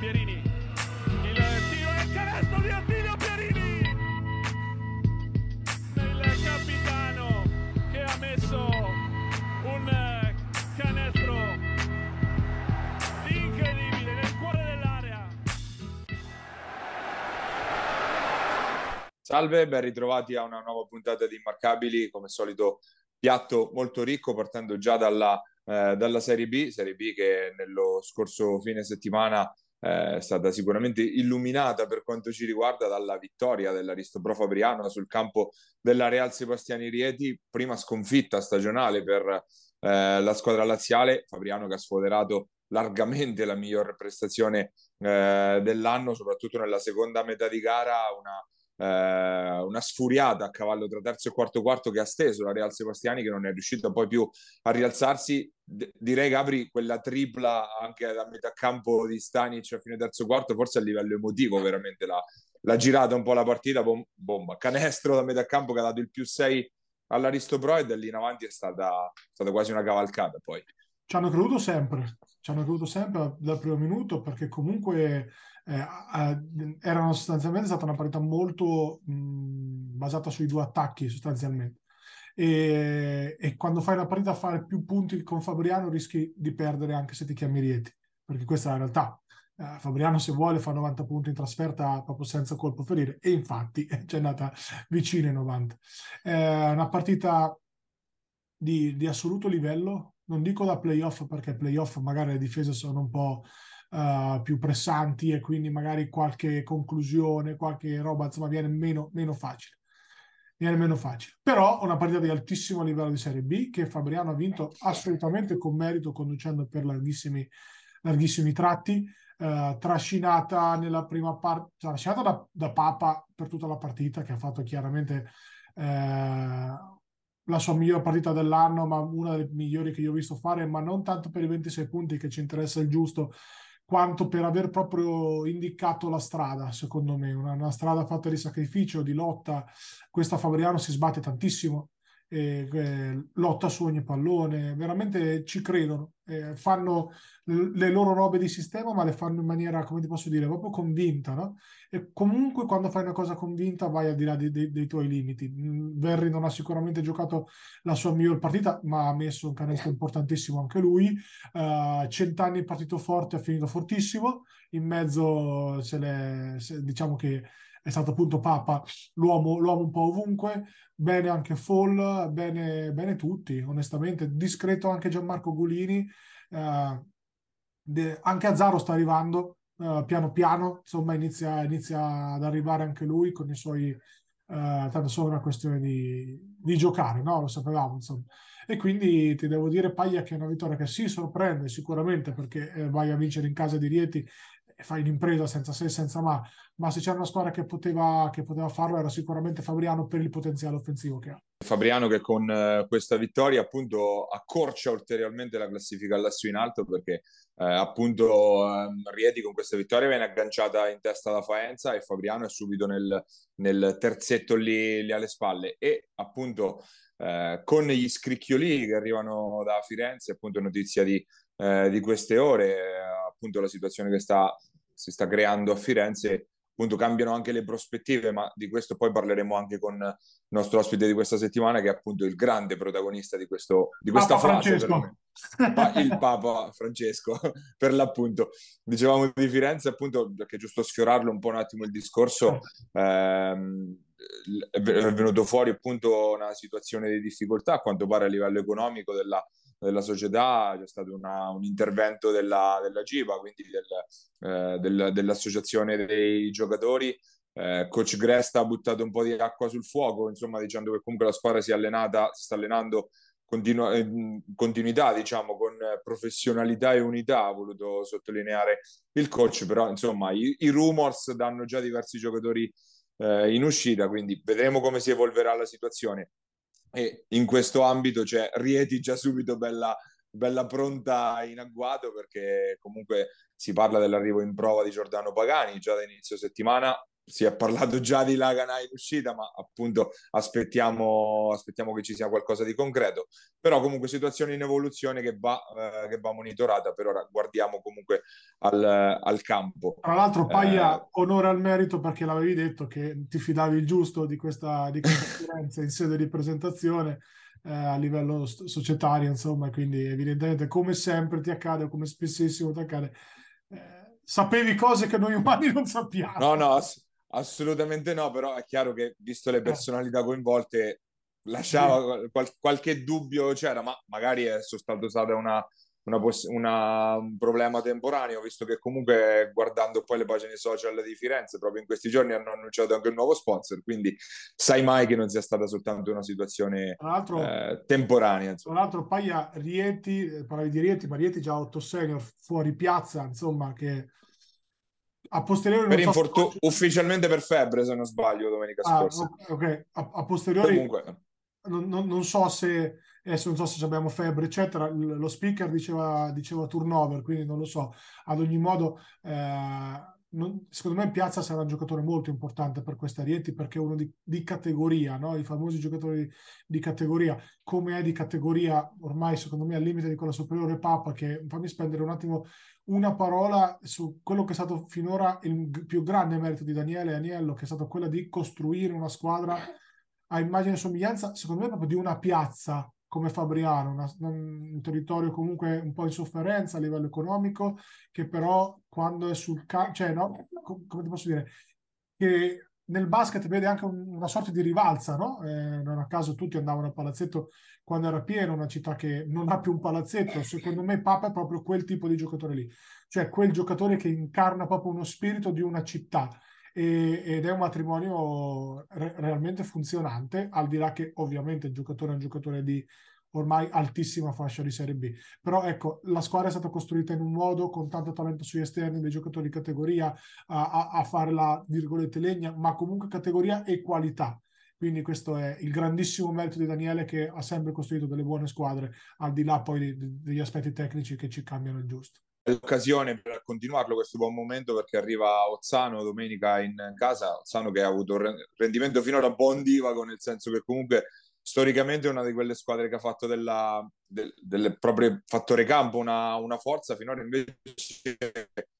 Pierini. Il tiro e il canestro di Attilio Pierini. Il capitano che ha messo un canestro incredibile nel cuore dell'area. Salve, ben ritrovati a una nuova puntata di Immarcabili, come solito piatto molto ricco partendo già dalla, eh, dalla Serie B, Serie B che nello scorso fine settimana è stata sicuramente illuminata per quanto ci riguarda dalla vittoria dell'Aristopro Fabriano sul campo della Real Sebastiani Rieti, prima sconfitta stagionale per eh, la squadra laziale, Fabriano che ha sfoderato largamente la miglior prestazione eh, dell'anno, soprattutto nella seconda metà di gara, una eh, una sfuriata a cavallo tra terzo e quarto quarto che ha steso la Real Sebastiani che non è riuscita poi più a rialzarsi. D- direi Gabri quella tripla anche da metà campo di Stanic a fine terzo quarto forse a livello emotivo veramente l'ha, l'ha girata un po' la partita bom- bomba, canestro da metà campo che ha dato il più 6 all'Aristopro e da lì in avanti è stata, stata quasi una cavalcata poi. Ci hanno creduto sempre, ci hanno creduto sempre dal primo minuto perché comunque eh, eh, erano sostanzialmente stata una partita molto mh, basata sui due attacchi sostanzialmente. E, e, quando fai una partita a fare più punti con Fabriano rischi di perdere anche se ti chiami Rieti, perché questa è la realtà. Eh, Fabriano se vuole fa 90 punti in trasferta proprio senza colpo ferire e infatti c'è andata vicino ai 90. È una partita di, di assoluto livello, non dico da playoff perché playoff magari le difese sono un po' uh, più pressanti e quindi magari qualche conclusione, qualche roba insomma viene meno, meno facile. Viene meno facile. Però una partita di altissimo livello di Serie B che Fabriano ha vinto assolutamente con merito, conducendo per larghissimi, larghissimi tratti. Uh, trascinata nella prima parte, trascinata da, da, Papa per tutta la partita, che ha fatto chiaramente uh, la sua migliore partita dell'anno, ma una delle migliori che io ho visto fare, ma non tanto per i 26 punti che ci interessa il giusto, quanto per aver proprio indicato la strada, secondo me, una, una strada fatta di sacrificio, di lotta. Questa Fabriano si sbatte tantissimo, eh, eh, lotta su ogni pallone, veramente ci credono, eh, fanno le loro robe di sistema, ma le fanno in maniera, come ti posso dire, proprio convinta, no? E comunque quando fai una cosa convinta vai al di là dei, dei, dei tuoi limiti. Mm, Verri non ha sicuramente giocato la sua miglior partita, ma ha messo un canestro importantissimo anche lui. Uh, cent'anni partito forte, ha finito fortissimo. In mezzo se le, se, diciamo che è stato appunto Papa l'uomo, l'uomo un po' ovunque, bene anche Fall, bene, bene tutti, onestamente, discreto anche Gianmarco Gulini, eh, anche Azzaro sta arrivando eh, piano piano, insomma inizia, inizia, ad arrivare anche lui con i suoi... Uh, tanto solo una questione di, di, giocare, no? Lo sapevamo, insomma. E quindi ti devo dire, Paglia, che è una vittoria che si sorprende sicuramente perché eh, vai a vincere in casa di Rieti fai l'impresa senza se senza ma, ma se c'era una squadra che poteva, che poteva farlo era sicuramente Fabriano per il potenziale offensivo che ha. Fabriano che con uh, questa vittoria appunto accorcia ulteriormente la classifica all'asso in alto perché uh, appunto um, Rieti con questa vittoria viene agganciata in testa da Faenza e Fabriano è subito nel, nel terzetto lì, lì, alle spalle e appunto uh, con gli scricchioli che arrivano da Firenze appunto notizia di, di queste ore appunto la situazione che sta si sta creando a Firenze, appunto cambiano anche le prospettive, ma di questo poi parleremo anche con il nostro ospite di questa settimana, che è appunto il grande protagonista di, questo, di questa Papa fase. il Papa Francesco, per l'appunto. Dicevamo di Firenze, appunto, perché giusto sfiorarlo un po' un attimo il discorso, ehm, è venuto fuori appunto una situazione di difficoltà, a quanto pare a livello economico della della società, c'è stato una, un intervento della, della GIPA, quindi del, eh, del, dell'associazione dei giocatori. Eh, Coach Gresta ha buttato un po' di acqua sul fuoco, insomma, dicendo che comunque la squadra si è allenata, si sta allenando continu- in continuità, diciamo, con professionalità e unità, ha voluto sottolineare il coach, però insomma i, i rumors danno già diversi giocatori eh, in uscita, quindi vedremo come si evolverà la situazione e in questo ambito c'è Rieti già subito bella, bella pronta in agguato perché comunque si parla dell'arrivo in prova di Giordano Pagani già da inizio settimana si è parlato già di Lagana in uscita, ma appunto aspettiamo, aspettiamo, che ci sia qualcosa di concreto. Però comunque situazione in evoluzione che va, eh, che va monitorata, per ora guardiamo comunque al, al campo. Tra l'altro Paglia, eh, onore al merito perché l'avevi detto che ti fidavi il giusto di questa, di conferenza in sede di presentazione. Eh, a livello societario, insomma, quindi evidentemente come sempre ti accade, come spessissimo ti accade, eh, sapevi cose che noi umani non sappiamo. No, no, ass- assolutamente no, però è chiaro che visto le eh. personalità coinvolte lasciava qual- qualche dubbio c'era, ma magari è stato stata una una poss- una, un problema temporaneo, visto che comunque guardando poi le pagine social di Firenze, proprio in questi giorni hanno annunciato anche un nuovo sponsor, quindi sai mai che non sia stata soltanto una situazione eh, temporanea. Insomma. Tra l'altro Paglia Rieti, eh, parlavi di Rieti, ma Rieti già 8 senior fuori piazza, insomma, che a posteriori... Per infortu- so... ufficialmente per febbre, se non sbaglio, domenica ah, scorsa. Ok, a, a posteriori... Comunque... Non, non, non so se adesso non so se abbiamo febbre, eccetera. Lo speaker diceva, diceva turnover, quindi non lo so. Ad ogni modo, eh, non, secondo me Piazza sarà un giocatore molto importante per questa Rieti perché è uno di, di categoria, no? i famosi giocatori di, di, categoria, come è di categoria ormai secondo me al limite di quella superiore Papa, che fammi spendere un attimo una parola su quello che è stato finora il più grande merito di Daniele Aniello, che è stato quello di costruire una squadra a immagine e somiglianza, secondo me proprio di una piazza come Fabriano, una, un territorio comunque un po' in sofferenza a livello economico, che però quando è sul campo, cioè no, come ti posso dire, che nel basket vede anche un, una sorta di rivalsa, no? Eh, non a caso tutti andavano al palazzetto quando era pieno, una città che non ha più un palazzetto. Secondo me Papa è proprio quel tipo di giocatore lì, cioè quel giocatore che incarna proprio uno spirito di una città e, ed è un matrimonio re- realmente funzionante, al di là che ovviamente il giocatore è un giocatore di ormai altissima fascia di Serie B. Però ecco, la squadra è stata costruita in un modo con tanto talento sugli esterni, dei giocatori di categoria a, a, a fare la virgolette legna, ma comunque categoria e qualità. Quindi questo è il grandissimo merito di Daniele che ha sempre costruito delle buone squadre, al di là poi degli aspetti tecnici che ci cambiano il giusto l'occasione per continuarlo questo buon momento perché arriva Ozzano domenica in casa, Ozzano che ha avuto un rendimento finora un po' ondivago nel senso che comunque storicamente è una di quelle squadre che ha fatto della, del, del proprio fattore campo una, una forza, finora invece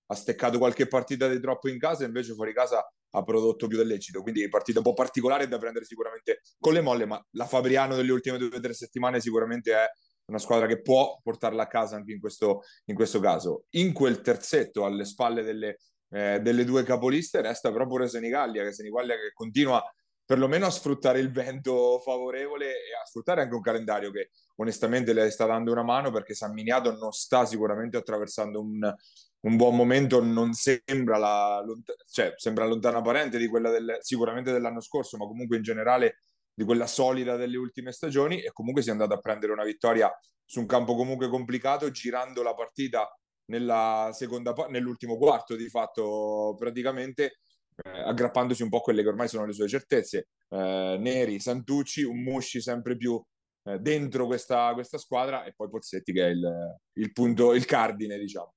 ha steccato qualche partita di troppo in casa, invece fuori casa ha prodotto più del lecito. Quindi partita un po' particolare da prendere sicuramente con le molle, ma la Fabriano delle ultime due o tre settimane sicuramente è una squadra che può portarla a casa anche in questo, in questo caso. In quel terzetto, alle spalle delle, eh, delle due capoliste, resta proprio Senigallia, che Senigallia che continua perlomeno a sfruttare il vento favorevole e a sfruttare anche un calendario che onestamente le sta dando una mano perché San Miniato non sta sicuramente attraversando un, un buon momento, non sembra la, cioè, sembra lontana parente di quella del, sicuramente dell'anno scorso, ma comunque in generale di quella solida delle ultime stagioni e comunque si è andato a prendere una vittoria su un campo comunque complicato, girando la partita nella seconda, nell'ultimo quarto di fatto praticamente eh, aggrappandosi un po' a quelle che ormai sono le sue certezze. Eh, Neri, Santucci, un Musci sempre più eh, dentro questa, questa, squadra e poi Pozzetti che è il, il punto, il cardine, diciamo.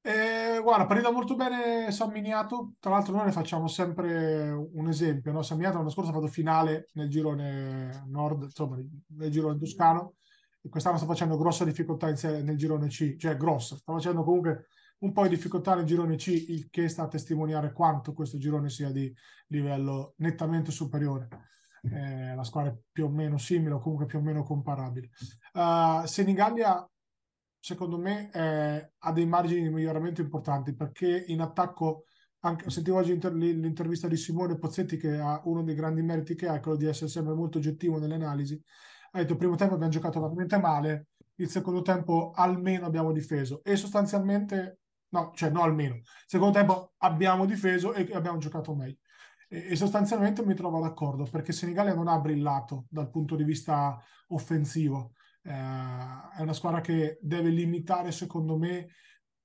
Eh, guarda, partita molto bene San Miniato. Tra l'altro, noi ne facciamo sempre un esempio. No? San Miniato l'anno scorso ha fatto finale nel girone nord, insomma, nel girone toscano. E quest'anno sta facendo grossa difficoltà sé, nel girone C, cioè grossa, sta facendo comunque un po' di difficoltà nel girone C, il che sta a testimoniare quanto questo girone sia di livello nettamente superiore. Eh, la squadra è più o meno simile o comunque più o meno comparabile. Uh, Senigallia secondo me eh, ha dei margini di miglioramento importanti perché in attacco anche, sentivo oggi inter- l'intervista di Simone Pozzetti che ha uno dei grandi meriti che ha quello di essere sempre molto oggettivo nelle analisi. Ha detto il primo tempo abbiamo giocato veramente male il secondo tempo almeno abbiamo difeso e sostanzialmente no, cioè no almeno secondo tempo abbiamo difeso e abbiamo giocato meglio e, e sostanzialmente mi trovo d'accordo perché Senigallia non ha brillato dal punto di vista offensivo eh, è una squadra che deve limitare, secondo me,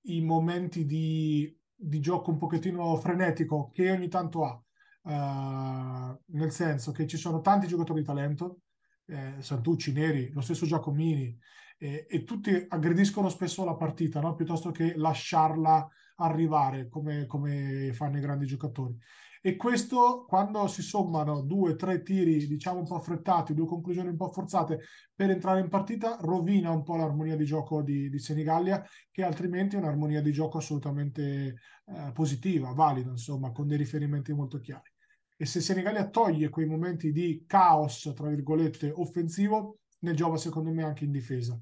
i momenti di, di gioco un pochettino frenetico che ogni tanto ha. Uh, nel senso che ci sono tanti giocatori di talento, eh, Santucci, Neri, lo stesso Giacomini, eh, e tutti aggrediscono spesso la partita no? piuttosto che lasciarla arrivare come, come fanno i grandi giocatori. E questo, quando si sommano due, tre tiri, diciamo un po' affrettati, due conclusioni un po' forzate per entrare in partita, rovina un po' l'armonia di gioco di, di Senigallia, che altrimenti è un'armonia di gioco assolutamente eh, positiva, valida, insomma, con dei riferimenti molto chiari. E se Senigallia toglie quei momenti di caos, tra virgolette, offensivo, ne giova secondo me anche in difesa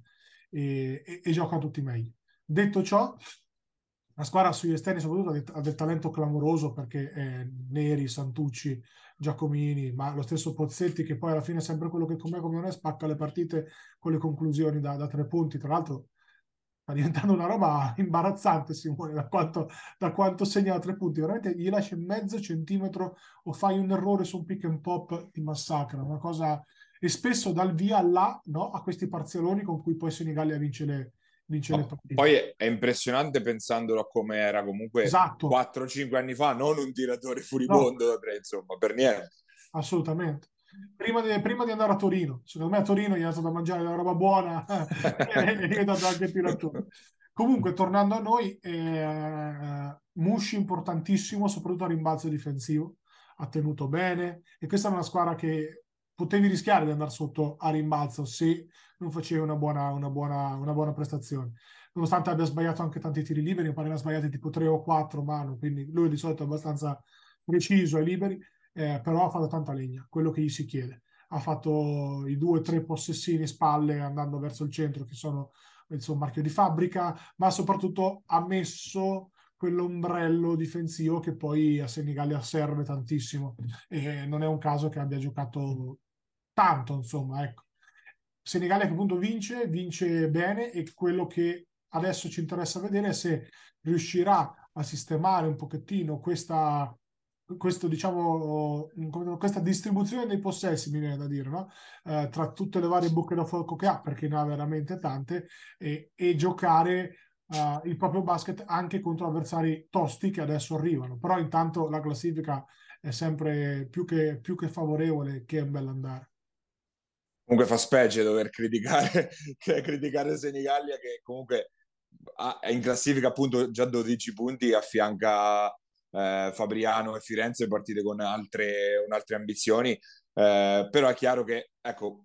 e, e, e gioca tutti meglio. Detto ciò, la squadra sugli esterni soprattutto ha del, talento clamoroso perché eh, Neri, Santucci, Giacomini, ma lo stesso Pozzetti che poi alla fine è sempre quello che come come non è spacca le partite con le conclusioni da, da tre punti. Tra l'altro sta diventando una roba imbarazzante Simone da quanto, da quanto segna da tre punti. Veramente gli lasci mezzo centimetro o fai un errore su un pick and pop ti massacra. Una cosa... E spesso dal via là no, a questi parzialoni con cui poi Senigallia vince le, vince le partite. Poi è impressionante pensandolo a come era comunque esatto. 4-5 anni fa, non un tiratore furibondo no. da tre, insomma, per niente. Assolutamente. Prima di, prima di, andare a Torino, secondo me a Torino gli è stato da mangiare la roba buona e è diventato anche tiratore. Comunque, tornando a noi, eh, Mushi importantissimo, soprattutto a rimbalzo difensivo, ha tenuto bene e questa è una squadra che potevi rischiare di andare sotto a rimbalzo se non faceva una buona, una buona, una buona prestazione. Nonostante abbia sbagliato anche tanti tiri liberi, mi pare ne ha sbagliati tipo 3 o 4 mano, quindi lui di solito è abbastanza preciso ai liberi, eh, però ha fatto tanta legna, quello che gli si chiede. Ha fatto i due o tre possessini spalle andando verso il centro, che sono il marchio di fabbrica, ma soprattutto ha messo quell'ombrello difensivo che poi a Senigallia serve tantissimo e non è un caso che abbia giocato tanto, insomma, ecco. Senegal che appunto vince, vince bene e quello che adesso ci interessa vedere è se riuscirà a sistemare un pochettino questa, questo, diciamo, questa distribuzione dei possessi, mi viene da dire, no? eh, tra tutte le varie bocche da fuoco che ha, perché ne ha veramente tante, e, e giocare uh, il proprio basket anche contro avversari tosti che adesso arrivano. Però intanto la classifica è sempre più che, più che favorevole, che è un bell'andare. Comunque fa specie dover criticare, criticare Senigallia che comunque è in classifica appunto già 12 punti, affianca eh, Fabriano e Firenze partite con altre, con altre ambizioni. Eh, però è chiaro che ecco,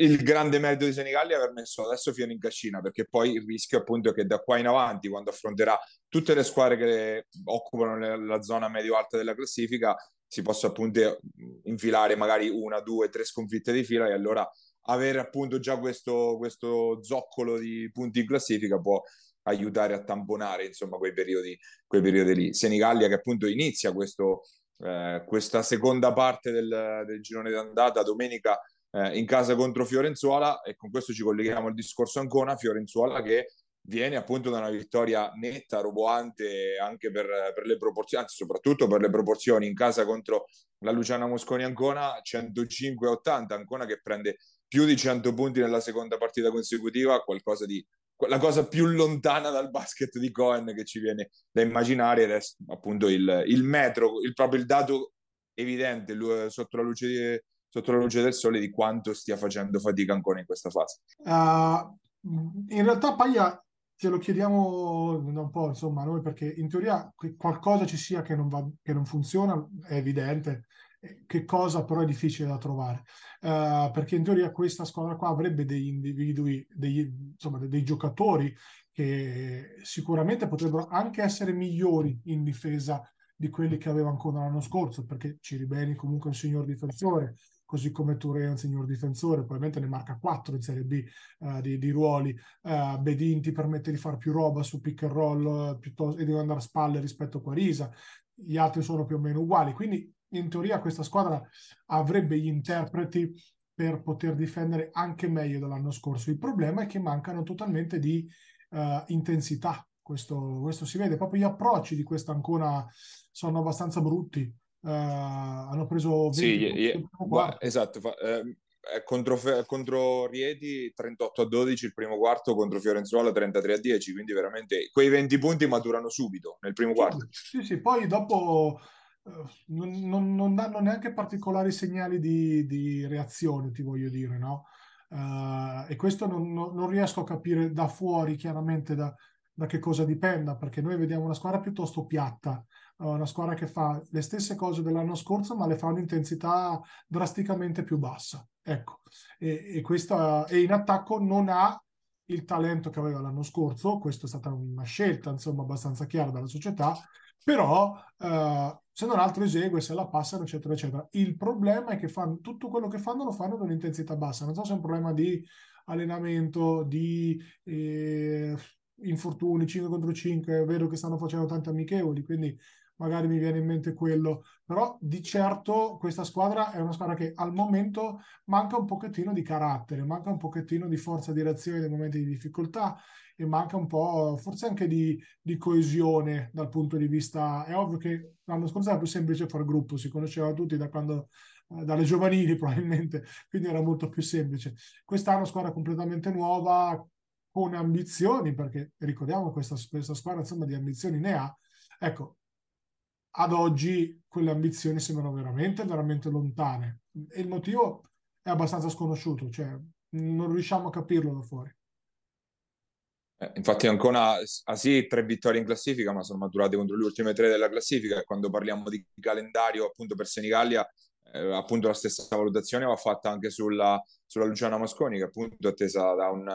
il grande merito di Senigallia è aver messo adesso Fiore in cascina perché poi il rischio appunto è che da qua in avanti quando affronterà tutte le squadre che occupano la zona medio-alta della classifica si possa appunto infilare magari una, due, tre sconfitte di fila e allora avere appunto già questo, questo zoccolo di punti in classifica può aiutare a tamponare insomma quei periodi, quei periodi lì. Senigallia che appunto inizia questo, eh, questa seconda parte del, del girone d'andata domenica eh, in casa contro Fiorenzuola e con questo ci colleghiamo al discorso Ancona, Fiorenzuola che viene appunto da una vittoria netta, roboante anche per, per, le proporzioni, anzi soprattutto per le proporzioni in casa contro la Luciana Mosconi Ancona, 105-80, Ancona che prende più di 100 punti nella seconda partita consecutiva, qualcosa di la cosa più lontana dal basket di Cohen che ci viene da immaginare ed è appunto il, il metro, il, proprio il dato evidente sotto la, luce sotto la luce del sole di quanto stia facendo fatica ancora in questa fase. Uh, in realtà Paglia ce lo chiediamo da un po', insomma, noi perché in teoria qualcosa ci sia che non, va, che non funziona, è evidente, che cosa però è difficile da trovare, uh, perché in teoria questa squadra qua avrebbe degli individui, degli, insomma, dei giocatori che sicuramente potrebbero anche essere migliori in difesa di quelli che aveva ancora l'anno scorso, perché Ciribeni comunque è un signor difensore, così come Touré è un signor difensore, probabilmente ne marca 4 in Serie B uh, di, di, ruoli, uh, Bedin ti permette di fare più roba su pick and roll uh, piuttosto, e di andare a spalle rispetto a Quarisa, gli altri sono più o meno uguali, quindi in teoria questa squadra avrebbe gli interpreti per poter difendere anche meglio dell'anno scorso. Il problema è che mancano totalmente di intensità, questo, questo si vede, proprio gli approcci di questa ancora sono abbastanza brutti Uh, hanno preso 20 sì, yeah, yeah. esatto fa, eh, contro, contro, Rieti 38 a 12 il primo quarto contro Fiorenzuola 33 a 10 quindi veramente quei 20 punti maturano subito nel primo quarto. sì sì poi dopo uh, non, non, non, danno neanche particolari segnali di, di, reazione ti voglio dire no? Uh, e questo non, non, riesco a capire da fuori chiaramente da, da che cosa dipenda, perché noi vediamo una squadra piuttosto piatta, una squadra che fa le stesse cose dell'anno scorso, ma le fa un'intensità drasticamente più bassa. Ecco, e, e, questa, e in attacco non ha il talento che aveva l'anno scorso, questa è stata una scelta insomma abbastanza chiara dalla società, però eh, se non altro esegue, se la passano, eccetera, eccetera. Il problema è che fanno, tutto quello che fanno lo fanno ad un'intensità bassa. Non so se è un problema di allenamento, di eh, infortuni 5 contro 5, è vero che stanno facendo tante amichevoli, quindi magari mi viene in mente quello, però di certo questa squadra è una squadra che al momento manca un pochettino di carattere, manca un pochettino di forza di reazione nei momenti di difficoltà e manca un po' forse anche di, di coesione dal punto di vista, è ovvio che l'anno scorso era più semplice fare gruppo, si conosceva tutti da quando eh, dalle giovanili probabilmente, quindi era molto più semplice. Quest'anno squadra completamente nuova, con ambizioni, perché ricordiamo questa, questa squadra insomma di ambizioni ne ha. Ecco, ad oggi quelle ambizioni sembrano veramente, veramente lontane. E il motivo è abbastanza sconosciuto, cioè non riusciamo a capirlo da fuori. Eh, infatti Ancona ha sì tre vittorie in classifica, ma sono maturate contro le ultime tre della classifica e quando parliamo di calendario appunto per Senigallia, eh, appunto la stessa valutazione va fatta anche sulla, sulla Luciana Mosconi che appunto è attesa da un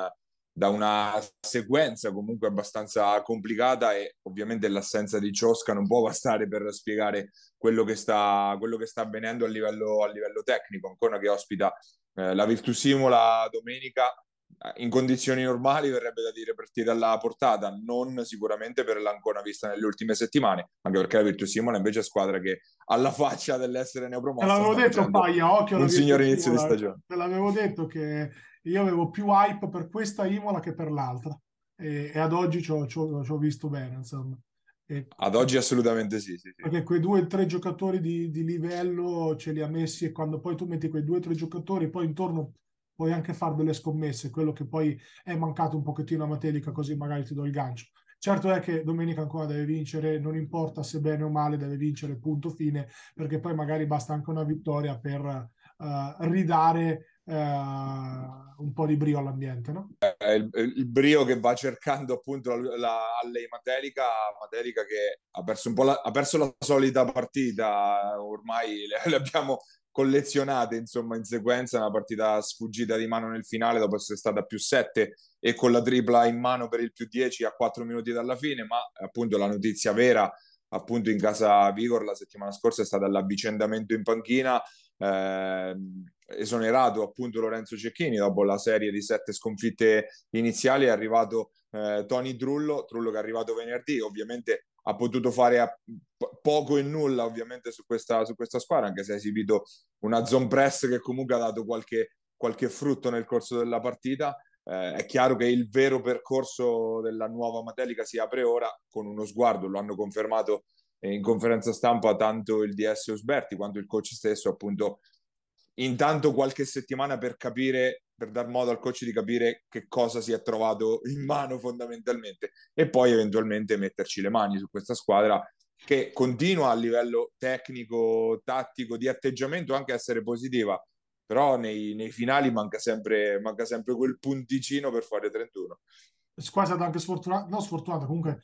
da una sequenza comunque abbastanza complicata e ovviamente l'assenza di Ciosca non può bastare per spiegare quello che sta, quello che sta avvenendo a livello, a livello tecnico. Ancora che ospita eh, la Virtus Simola domenica eh, in condizioni normali verrebbe da dire partita alla portata, non sicuramente per l'Ancona vista nelle ultime settimane, anche perché la Virtus Simola invece è squadra che alla faccia dell'essere neopromossa. Te l'avevo detto, Paia, occhio un signore inizio di stagione. Te l'avevo detto che io avevo più hype per questa Imola che per l'altra e, e ad oggi ci ho visto bene, insomma. E, ad oggi assolutamente sì, sì, sì. Perché quei due o tre giocatori di, di, livello ce li ha messi e quando poi tu metti quei due o tre giocatori poi intorno puoi anche fare delle scommesse, quello che poi è mancato un pochettino a Matelica così magari ti do il gancio. Certo è che domenica ancora deve vincere, non importa se bene o male, deve vincere punto fine, perché poi magari basta anche una vittoria per uh, ridare uh, un po' di brio all'ambiente, no? Eh, il, il, brio che va cercando appunto la, la, lei Matelica, Matelica che ha perso un po' la, ha perso la solita partita, ormai le, le abbiamo collezionate insomma in sequenza, una partita sfuggita di mano nel finale dopo essere stata più 7 e con la tripla in mano per il più 10 a 4 minuti dalla fine, ma appunto la notizia vera appunto in casa Vigor la settimana scorsa è stata l'avvicendamento in panchina eh, esonerato appunto Lorenzo Cecchini dopo la serie di sette sconfitte iniziali è arrivato eh, Tony Trullo, Trullo che è arrivato venerdì ovviamente ha potuto fare a, poco e nulla ovviamente su questa, su questa squadra anche se ha esibito una zone press che comunque ha dato qualche, qualche frutto nel corso della partita. Eh, è chiaro che il vero percorso della nuova Matelica si apre ora con uno sguardo, lo hanno confermato in conferenza stampa tanto il DS Osberti quanto il coach stesso, appunto, intanto qualche settimana per capire, per dar modo al coach di capire che cosa si è trovato in mano fondamentalmente e poi eventualmente metterci le mani su questa squadra che continua a livello tecnico, tattico, di atteggiamento anche a essere positiva, però nei, nei finali manca sempre, manca sempre quel punticino per fare 31. Squadra anche sfortunata, no sfortunata, comunque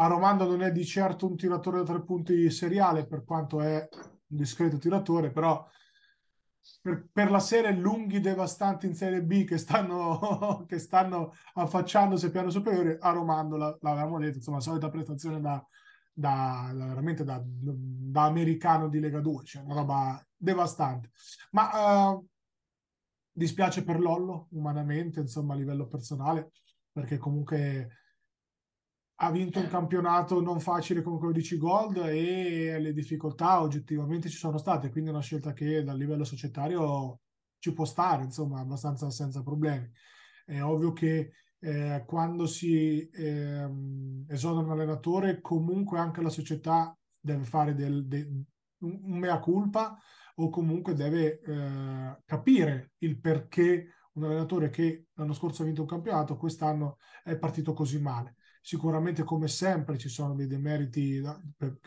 Aromando non è di certo un tiratore da tre punti seriale, per quanto è un discreto tiratore, però per, per la serie lunghi devastanti in Serie B che stanno, che stanno affacciandosi al piano superiore, Aromando l'avevamo detto, insomma, solita prestazione da, da, da veramente da, da, americano di Lega 2, cioè una roba devastante. Ma uh, dispiace per Lollo, umanamente, insomma, a livello personale, perché comunque ha vinto un campionato non facile come quello di C-Gold e le difficoltà oggettivamente ci sono state, quindi è una scelta che dal livello societario ci può stare, insomma, abbastanza senza problemi. È ovvio che eh, quando si eh, esonera un allenatore, comunque anche la società deve fare del, de, un, un mea culpa o comunque deve eh, capire il perché un allenatore che l'anno scorso ha vinto un campionato, quest'anno è partito così male sicuramente come sempre ci sono dei demeriti per,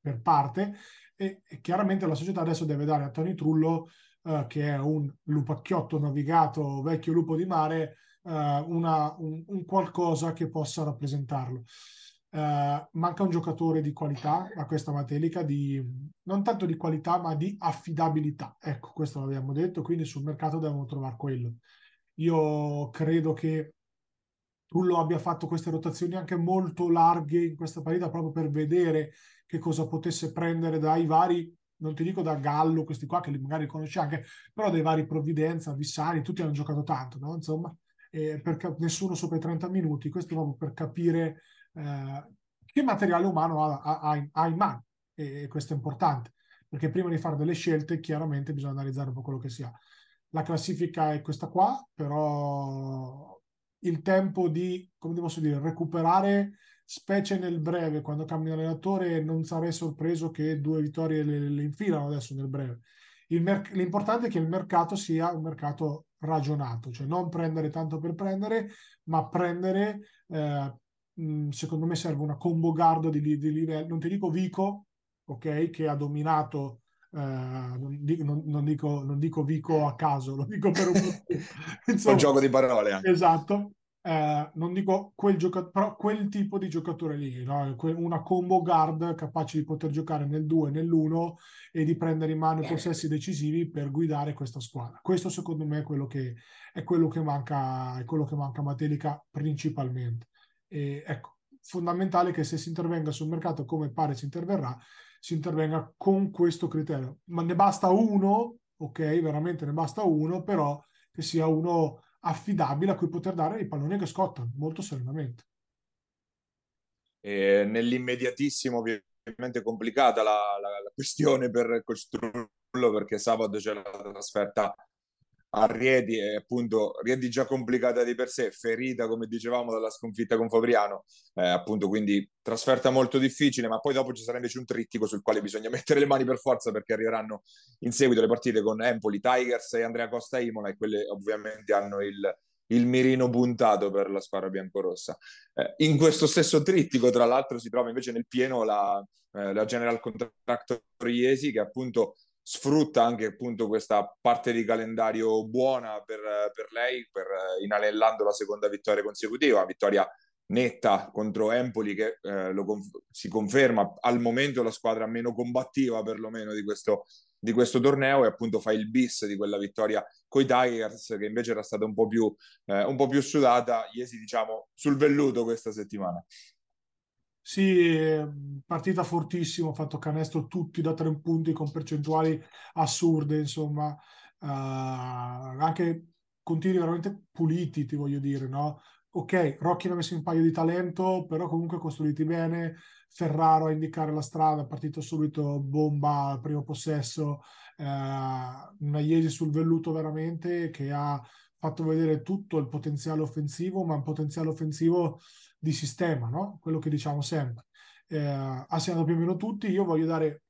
per, parte e, e, chiaramente la società adesso deve dare a Tony Trullo, eh, che è un lupacchiotto navigato, vecchio lupo di mare, una, un, un, qualcosa che possa rappresentarlo. Uh, manca un giocatore di qualità a questa Matelica, di, non tanto di qualità ma di affidabilità. Ecco, questo l'abbiamo detto, quindi sul mercato devono trovare quello. Io credo che Tullo abbia fatto queste rotazioni anche molto larghe in questa partita proprio per vedere che cosa potesse prendere dai vari, non ti dico da Gallo, questi qua che li magari conosci anche, però dai vari Provvidenza, Vissari, tutti hanno giocato tanto, no? Insomma, eh, per, nessuno sopra i 30 minuti, questo proprio per capire eh, che materiale umano ha, ha, ha in mano e questo è importante, perché prima di fare delle scelte chiaramente bisogna analizzare un po' quello che si ha. La classifica è questa qua, però il tempo di, come devo dire, recuperare, specie nel breve, quando cambia allenatore, non sarei sorpreso che due vittorie le, le infilano adesso nel breve. Mer- l'importante è che il mercato sia un mercato ragionato, cioè non prendere tanto per prendere, ma prendere, eh, secondo me serve una combo guard di, di livello, non ti dico Vico, ok, che ha dominato non, dico, non, non, dico, non, dico, Vico a caso, lo dico per un, Insomma, un gioco di parole. Anche. Esatto, eh, non dico quel giocatore, però quel tipo di giocatore lì, no? una combo guard capace di poter giocare nel 2 nell'1 e di prendere in mano i possessi decisivi per guidare questa squadra. Questo secondo me è quello che, è quello che manca, è quello che manca a Matelica principalmente. E, ecco, fondamentale che se si intervenga sul mercato come pare si interverrà, si intervenga con questo criterio. Ma ne basta uno, ok, veramente ne basta uno, però che sia uno affidabile a cui poter dare i palloni che scottano molto serenamente. E nell'immediatissimo ovviamente complicata la, la, la questione per costruirlo perché sabato c'è la trasferta a Riedi e appunto Riedi già complicata di per sé, ferita come dicevamo dalla sconfitta con Fabriano, eh, appunto quindi trasferta molto difficile, ma poi dopo ci sarà invece un trittico sul quale bisogna mettere le mani per forza perché arriveranno in seguito le partite con Empoli, Tigers e Andrea Costa Imola e quelle ovviamente hanno il, il mirino puntato per la squadra biancorossa. Eh, in questo stesso trittico, tra l'altro, si trova invece nel pieno la, eh, la General Contractor Iesi che appunto sfrutta anche appunto questa parte di calendario buona per, per lei, per, inanellando la seconda vittoria consecutiva, vittoria netta contro Empoli che eh, conf- si conferma al momento la squadra meno combattiva perlomeno di questo, di questo torneo e appunto fa il bis di quella vittoria con i Tigers che invece era stata un po' più, eh, un po più sudata, Iesi diciamo sul velluto questa settimana. Sì, partita fortissima, ha fatto canestro tutti da tre punti con percentuali assurde, insomma, uh, anche continui veramente puliti, ti voglio dire, no? Ok, Rocchi ne ha messo un paio di talento, però comunque costruiti bene, Ferraro a indicare la strada, partito subito, bomba primo possesso, uh, una Iesi sul velluto veramente che ha fatto vedere tutto il potenziale offensivo, ma un potenziale offensivo di sistema, no? quello che diciamo sempre. Eh, assegnando più o meno tutti, io voglio dare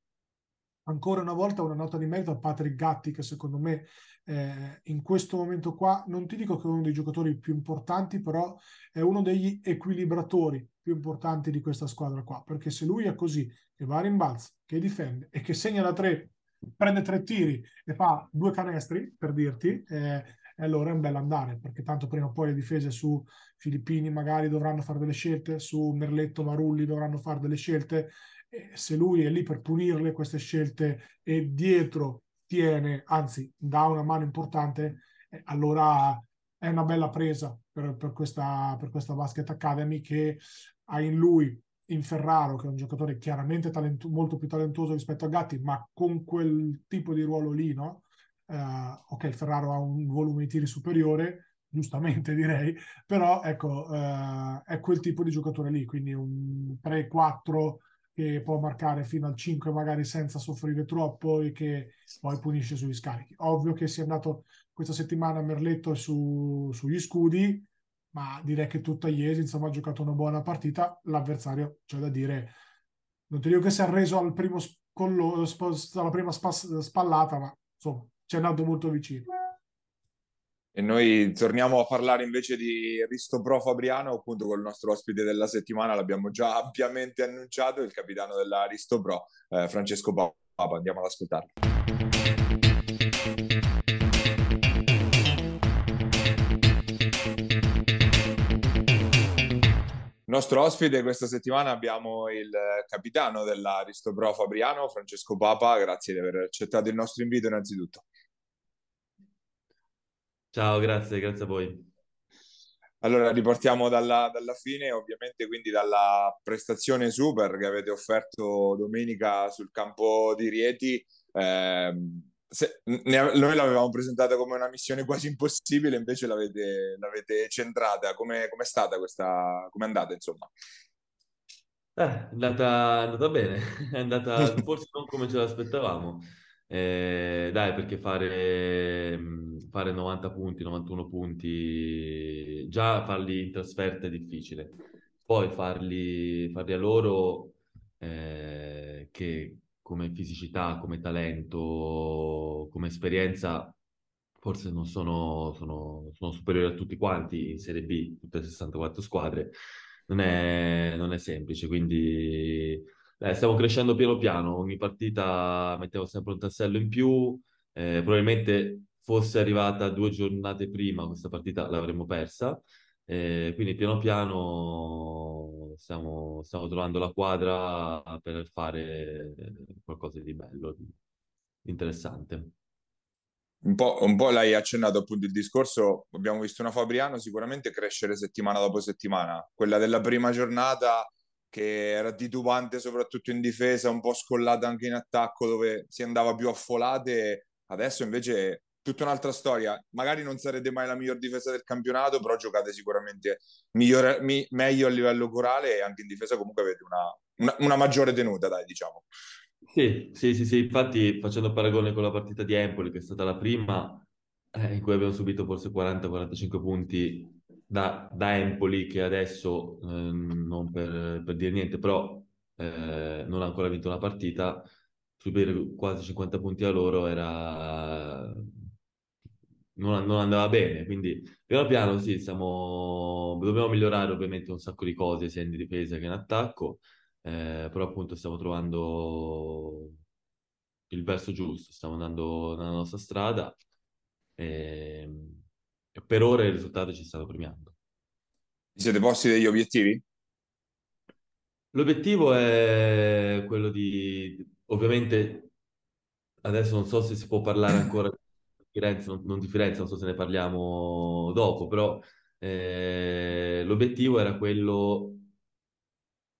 ancora una volta una nota di merito a Patrick Gatti, che secondo me eh, in questo momento qua, non ti dico che è uno dei giocatori più importanti, però è uno degli equilibratori più importanti di questa squadra qua, perché se lui è così, che va a rimbalzo, che difende e che segna da tre, prende tre tiri e fa due canestri, per dirti, eh, e allora è un bel andare, perché tanto prima o poi le difese su Filippini magari dovranno fare delle scelte, su Merletto Marulli dovranno fare delle scelte, e se lui è lì per punirle queste scelte e dietro tiene, anzi dà una mano importante, eh, allora è una bella presa per, per, questa, per questa Basket Academy che ha in lui in Ferraro, che è un giocatore chiaramente talento, molto più talentuoso rispetto a Gatti, ma con quel tipo di ruolo lì, no? Uh, ok, il Ferraro ha un volume di tiri superiore, giustamente direi, però ecco, uh, è quel tipo di giocatore lì, quindi un 3-4 che può marcare fino al 5 magari senza soffrire troppo e che poi punisce sugli scarichi. Ovvio che sia andato questa settimana a Merletto su, sugli scudi, ma direi che tutta ieri insomma ha giocato una buona partita, l'avversario c'è da dire, non ti dico che si è arreso al primo scollo, alla prima spallata, ma insomma ci è andato molto vicino. E noi torniamo a parlare invece di Risto Pro Fabriano, appunto con il nostro ospite della settimana, l'abbiamo già ampiamente annunciato, il capitano della Risto Pro, eh, Francesco Papa. Andiamo ad ascoltarlo. Nostro ospite questa settimana abbiamo il capitano dell'Aristopro Fabriano, Francesco Papa. Grazie di aver accettato il nostro invito innanzitutto. Ciao, grazie, grazie a voi. Allora, ripartiamo dalla, dalla, fine, ovviamente quindi dalla prestazione super che avete offerto domenica sul campo di Rieti. Eh, se, ne, noi l'avevamo presentata come una missione quasi impossibile, invece l'avete, l'avete centrata. Come è stata questa? Come è andata, insomma? Eh, è andata, è andata bene, è andata forse non come ce l'aspettavamo. Eh, dai, perché fare, fare 90 punti, 91 punti, già farli in trasferta è difficile. Poi farli, farli a loro eh, che come fisicità, come talento, come esperienza, forse non sono, sono, sono superiori a tutti quanti in Serie B, tutte le 64 squadre, non è, non è semplice, quindi eh, stiamo crescendo piano piano, ogni partita mettiamo sempre un tassello in più, eh, probabilmente fosse arrivata due giornate prima questa partita l'avremmo persa, eh, quindi piano piano stiamo, stiamo, trovando la quadra per fare qualcosa di bello, di interessante. Un po', un po', l'hai accennato appunto il discorso, abbiamo visto una Fabriano sicuramente crescere settimana dopo settimana, quella della prima giornata che era titubante soprattutto in difesa, un po' scollata anche in attacco dove si andava più a folate, adesso invece tutta un'altra storia. Magari non sarete mai la miglior difesa del campionato, però giocate sicuramente migliore, mi, meglio a livello corale e anche in difesa comunque avete una, una, una maggiore tenuta, dai, diciamo. Sì, sì, sì, sì, infatti facendo paragone con la partita di Empoli, che è stata la prima, eh, in cui abbiamo subito forse 40-45 punti da, da, Empoli, che adesso, eh, non per, per, dire niente, però eh, non ha ancora vinto una partita, subire quasi 50 punti a loro era non, non, andava bene. Quindi piano piano sì, stiamo, dobbiamo migliorare ovviamente un sacco di cose sia in difesa che in attacco, eh, però appunto stiamo trovando il verso giusto, stiamo andando nella nostra strada e, e per ora i risultati ci stanno premiando. Vi siete posti degli obiettivi? L'obiettivo è quello di, ovviamente, adesso non so se si può parlare ancora Firenze, non, non, di Firenze, non so se ne parliamo dopo, però eh, l'obiettivo era quello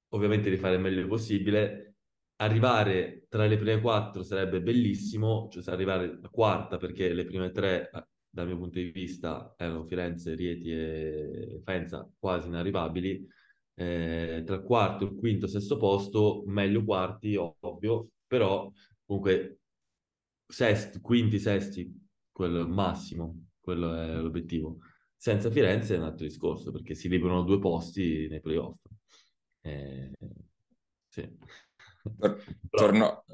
ovviamente di fare il meglio possibile. Arrivare tra le prime quattro sarebbe bellissimo, cioè arrivare a quarta perché le prime tre, dal mio punto di vista, erano Firenze, Rieti e Faenza quasi inarrivabili. Eh, tra quarto, il quinto, sesto posto, meglio quarti, ovvio, però comunque sesti, quinti, sesti, quello massimo, quello è l'obiettivo. Senza Firenze è un altro discorso, perché si liberano due posti nei playoff. Eh, sì. Torno...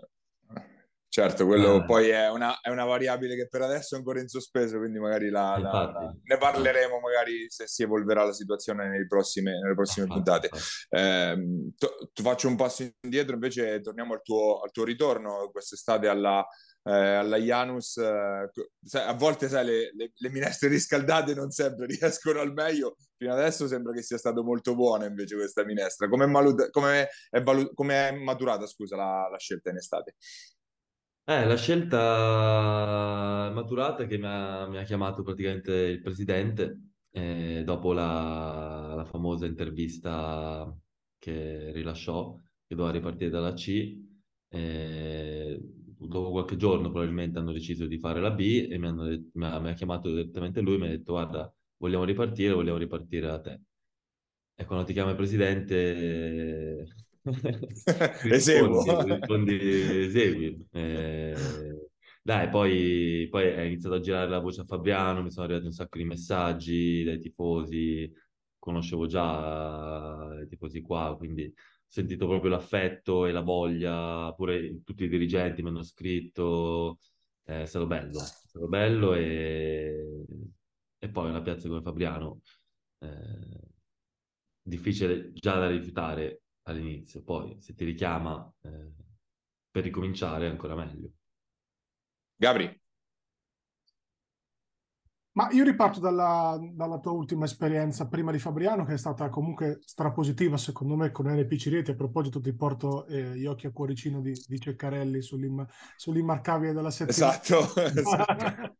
Certo, quello ah. poi è una, è una, variabile che per adesso è ancora in sospeso, quindi magari la, la, la, ne parleremo magari se si evolverà la situazione nelle prossime, nelle prossime puntate. Eh, ti faccio un passo indietro, invece torniamo al tuo, al tuo ritorno quest'estate alla, eh, alla Janus, eh, a volte sai, le, le, le, minestre riscaldate non sempre riescono al meglio. Fino adesso sembra che sia stato molto buona invece questa minestra. Come è, come è, come è maturata scusa, la, la, scelta in estate? Eh, la scelta maturata che mi ha, mi ha chiamato praticamente il presidente eh, dopo la, la famosa intervista che rilasciò, che doveva ripartire dalla C. Eh, dopo qualche giorno probabilmente hanno deciso di fare la B e mi, hanno, mi, ha, mi ha chiamato direttamente lui e mi ha detto guarda, vogliamo ripartire, vogliamo ripartire da te. E quando ti chiama il presidente... Eseguo. rispondi, esegui. Eh, dai, poi, poi è iniziato a girare la voce a Fabriano, mi sono arrivati un sacco di messaggi dai tifosi, conoscevo già i tifosi qua, quindi sentito proprio l'affetto e la voglia, pure tutti i dirigenti mi hanno scritto, è stato bello, è stato bello e, e poi una piazza come Fabriano, eh, difficile già da rifiutare all'inizio, poi se ti richiama eh, per ricominciare è ancora meglio. Gabri. Ma io riparto dalla, dalla, tua ultima esperienza prima di Fabriano, che è stata comunque strapositiva, secondo me, con NP Cirieti. A proposito, ti porto eh, gli occhi a cuoricino di, di Ceccarelli sull'im, sull'immarcabile della settimana. Esatto. esatto.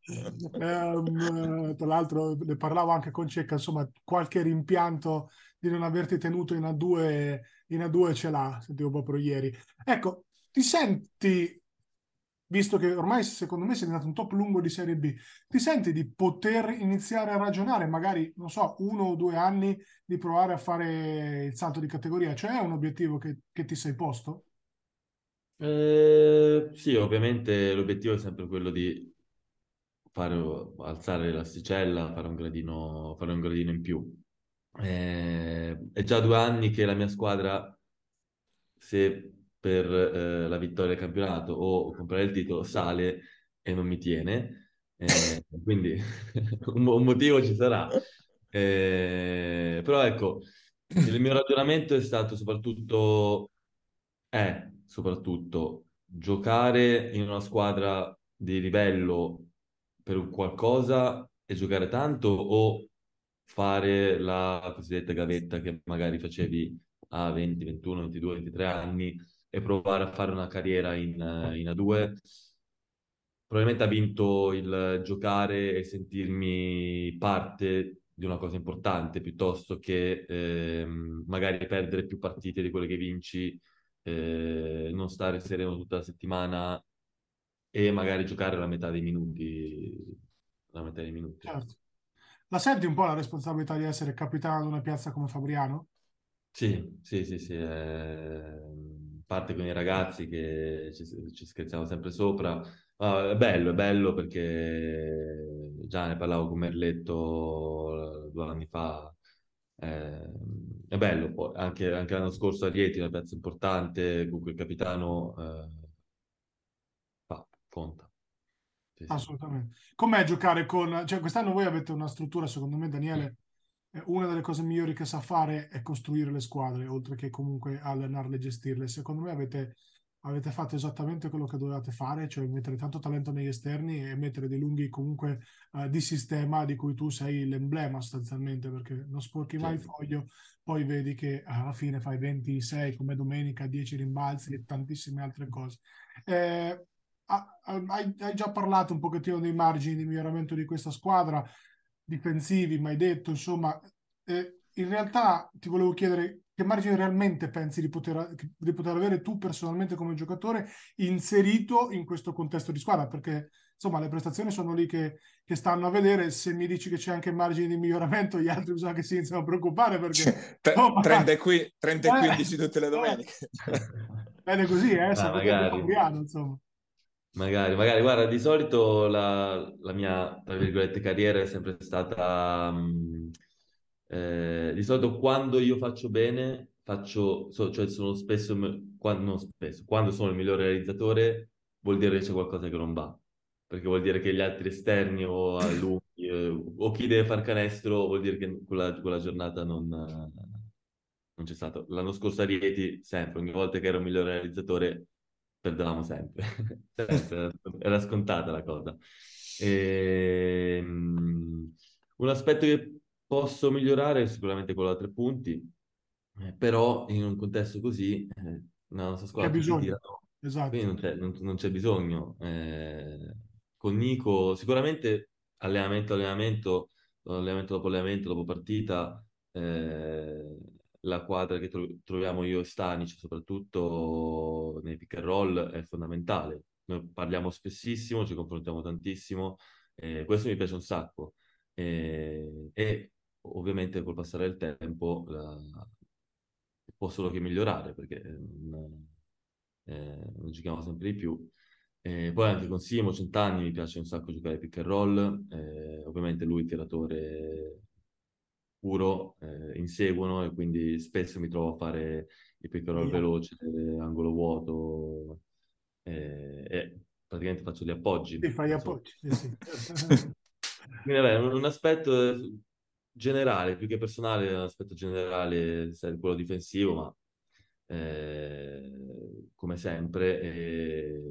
um, tra l'altro, ne parlavo anche con Cecca, insomma, qualche rimpianto di non averti tenuto in A2, in A2 ce l'ha, sentivo proprio ieri. Ecco, ti senti visto che ormai secondo me sei diventato un top lungo di Serie B, ti senti di poter iniziare a ragionare, magari, non so, uno o due anni di provare a fare il salto di categoria? Cioè è un obiettivo che, che ti sei posto? Eh, sì, ovviamente l'obiettivo è sempre quello di fare, alzare l'asticella, fare un gradino, fare un gradino in più. Eh, è già due anni che la mia squadra, se per eh, la vittoria del campionato o comprare il titolo sale e non mi tiene. Eh, quindi un, un, motivo ci sarà. Eh, però ecco, il mio ragionamento è stato soprattutto, è soprattutto giocare in una squadra di livello per qualcosa e giocare tanto o fare la cosiddetta gavetta che magari facevi a 20, 21, 22, 23 anni e provare a fare una carriera in, in A2. Probabilmente ha vinto il giocare e sentirmi parte di una cosa importante piuttosto che eh, magari perdere più partite di quelle che vinci, eh, non stare sereno tutta la settimana e magari giocare la metà dei minuti. La metà dei minuti. Certo. La senti un po' la responsabilità di essere capitano di una piazza come Fabriano? Sì, sì, sì, sì. Eh parte con i ragazzi che ci, ci scherziamo sempre sopra. Uh, è bello, è bello perché già ne parlavo con Merletto due anni fa. Eh, è bello, poi anche, anche, l'anno scorso a Rieti, una piazza importante, con cui il capitano eh, fa, conta. Sì, Assolutamente. Com'è giocare con... Cioè, quest'anno voi avete una struttura, secondo me, Daniele, una delle cose migliori che sa fare è costruire le squadre, oltre che comunque allenarle e gestirle. Secondo me avete, avete fatto esattamente quello che dovevate fare, cioè mettere tanto talento negli esterni e mettere dei lunghi comunque uh, di sistema di cui tu sei l'emblema sostanzialmente, perché non sporchi mai il foglio, poi vedi che alla fine fai 26 come domenica, 10 rimbalzi e tantissime altre cose. Eh, hai, hai già parlato un pochettino dei margini di miglioramento di questa squadra difensivi, mai detto, insomma, eh, in realtà ti volevo chiedere che margine realmente pensi di poter, di poter, avere tu personalmente come giocatore inserito in questo contesto di squadra, perché insomma le prestazioni sono lì che, che stanno a vedere, se mi dici che c'è anche margine di miglioramento, gli altri bisogna che si iniziano a preoccupare perché... Insomma, 30 e, qui, 30 e 15 eh, tutte le domeniche. Bene così, eh, ah, magari. Piano, insomma. Magari, magari, guarda, di solito la, la mia, tra virgolette, carriera è sempre stata... Um, eh, di solito quando io faccio bene, faccio, so, cioè sono spesso, quando, non spesso, quando sono il migliore realizzatore, vuol dire che c'è qualcosa che non va. Perché vuol dire che gli altri esterni o lunghi eh, o chi deve far canestro vuol dire che quella, quella giornata non, non c'è stato. L'anno scorso a Rieti, sempre, ogni volta che ero il migliore realizzatore, perdevamo sempre. Era scontata la cosa. E, um, un aspetto che posso migliorare è sicuramente quello da tre punti, eh, però in un contesto così, eh, la nostra squadra c'è bisogno. Esatto. non c'è, non, non c'è bisogno. Eh, con Nico, sicuramente allenamento, allenamento, allenamento dopo allenamento, dopo partita, eh, la quadra che tro- troviamo io e Stanic, soprattutto nei pick and roll, è fondamentale. Noi parliamo spessissimo, ci confrontiamo tantissimo, eh, questo mi piace un sacco. Eh, e ovviamente col passare del tempo la... può solo che migliorare perché non, eh, non giochiamo sempre di più. Eh, poi anche con Simo, Centanni, mi piace un sacco giocare pick and roll, eh, ovviamente lui tiratore puro eh, inseguono e quindi spesso mi trovo a fare il pick and roll veloce, angolo vuoto eh, e praticamente faccio gli appoggi. Sì, fai gli appoggi, sì, sì. quindi vabbè, un, un, aspetto generale, più che personale, un aspetto generale, quello difensivo, ma eh, come sempre e,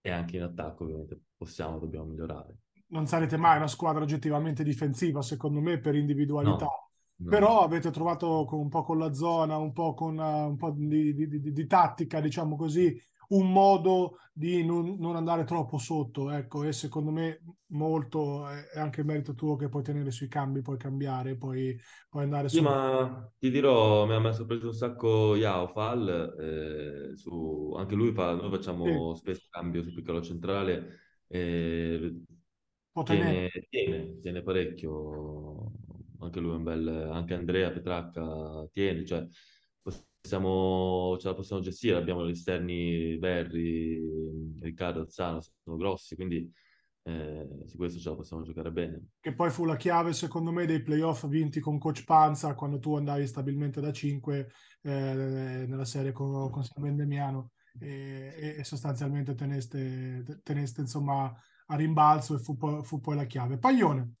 e anche in attacco ovviamente possiamo, dobbiamo migliorare. Non sarete mai una squadra oggettivamente difensiva, secondo me, per individualità. No, no. Però avete trovato con, un po' con la zona, un po' con uh, un po' di, di, di, di tattica, diciamo così, un modo di non, non, andare troppo sotto, ecco, e secondo me molto è anche merito tuo che puoi tenere sui cambi, puoi cambiare, puoi, puoi andare Sì, su... ma ti dirò, mi ha sorpreso un sacco Yao Fall, eh, su, anche lui fa, noi facciamo spesso cambio su piccolo centrale, eh, tiene, tiene, tiene parecchio, anche lui è un bel, anche Andrea Petracca tiene, cioè possiamo, ce la possiamo gestire, abbiamo gli esterni Berri, Riccardo Alzano, sono grossi, quindi eh, su questo ce la possiamo giocare bene. Che poi fu la chiave, secondo me, dei playoff vinti con Coach Panza quando tu andavi stabilmente da 5 eh, nella serie con, con San Vendemiano e, e sostanzialmente teneste, teneste insomma a rimbalzo e fu fu poi la chiave. Paglione.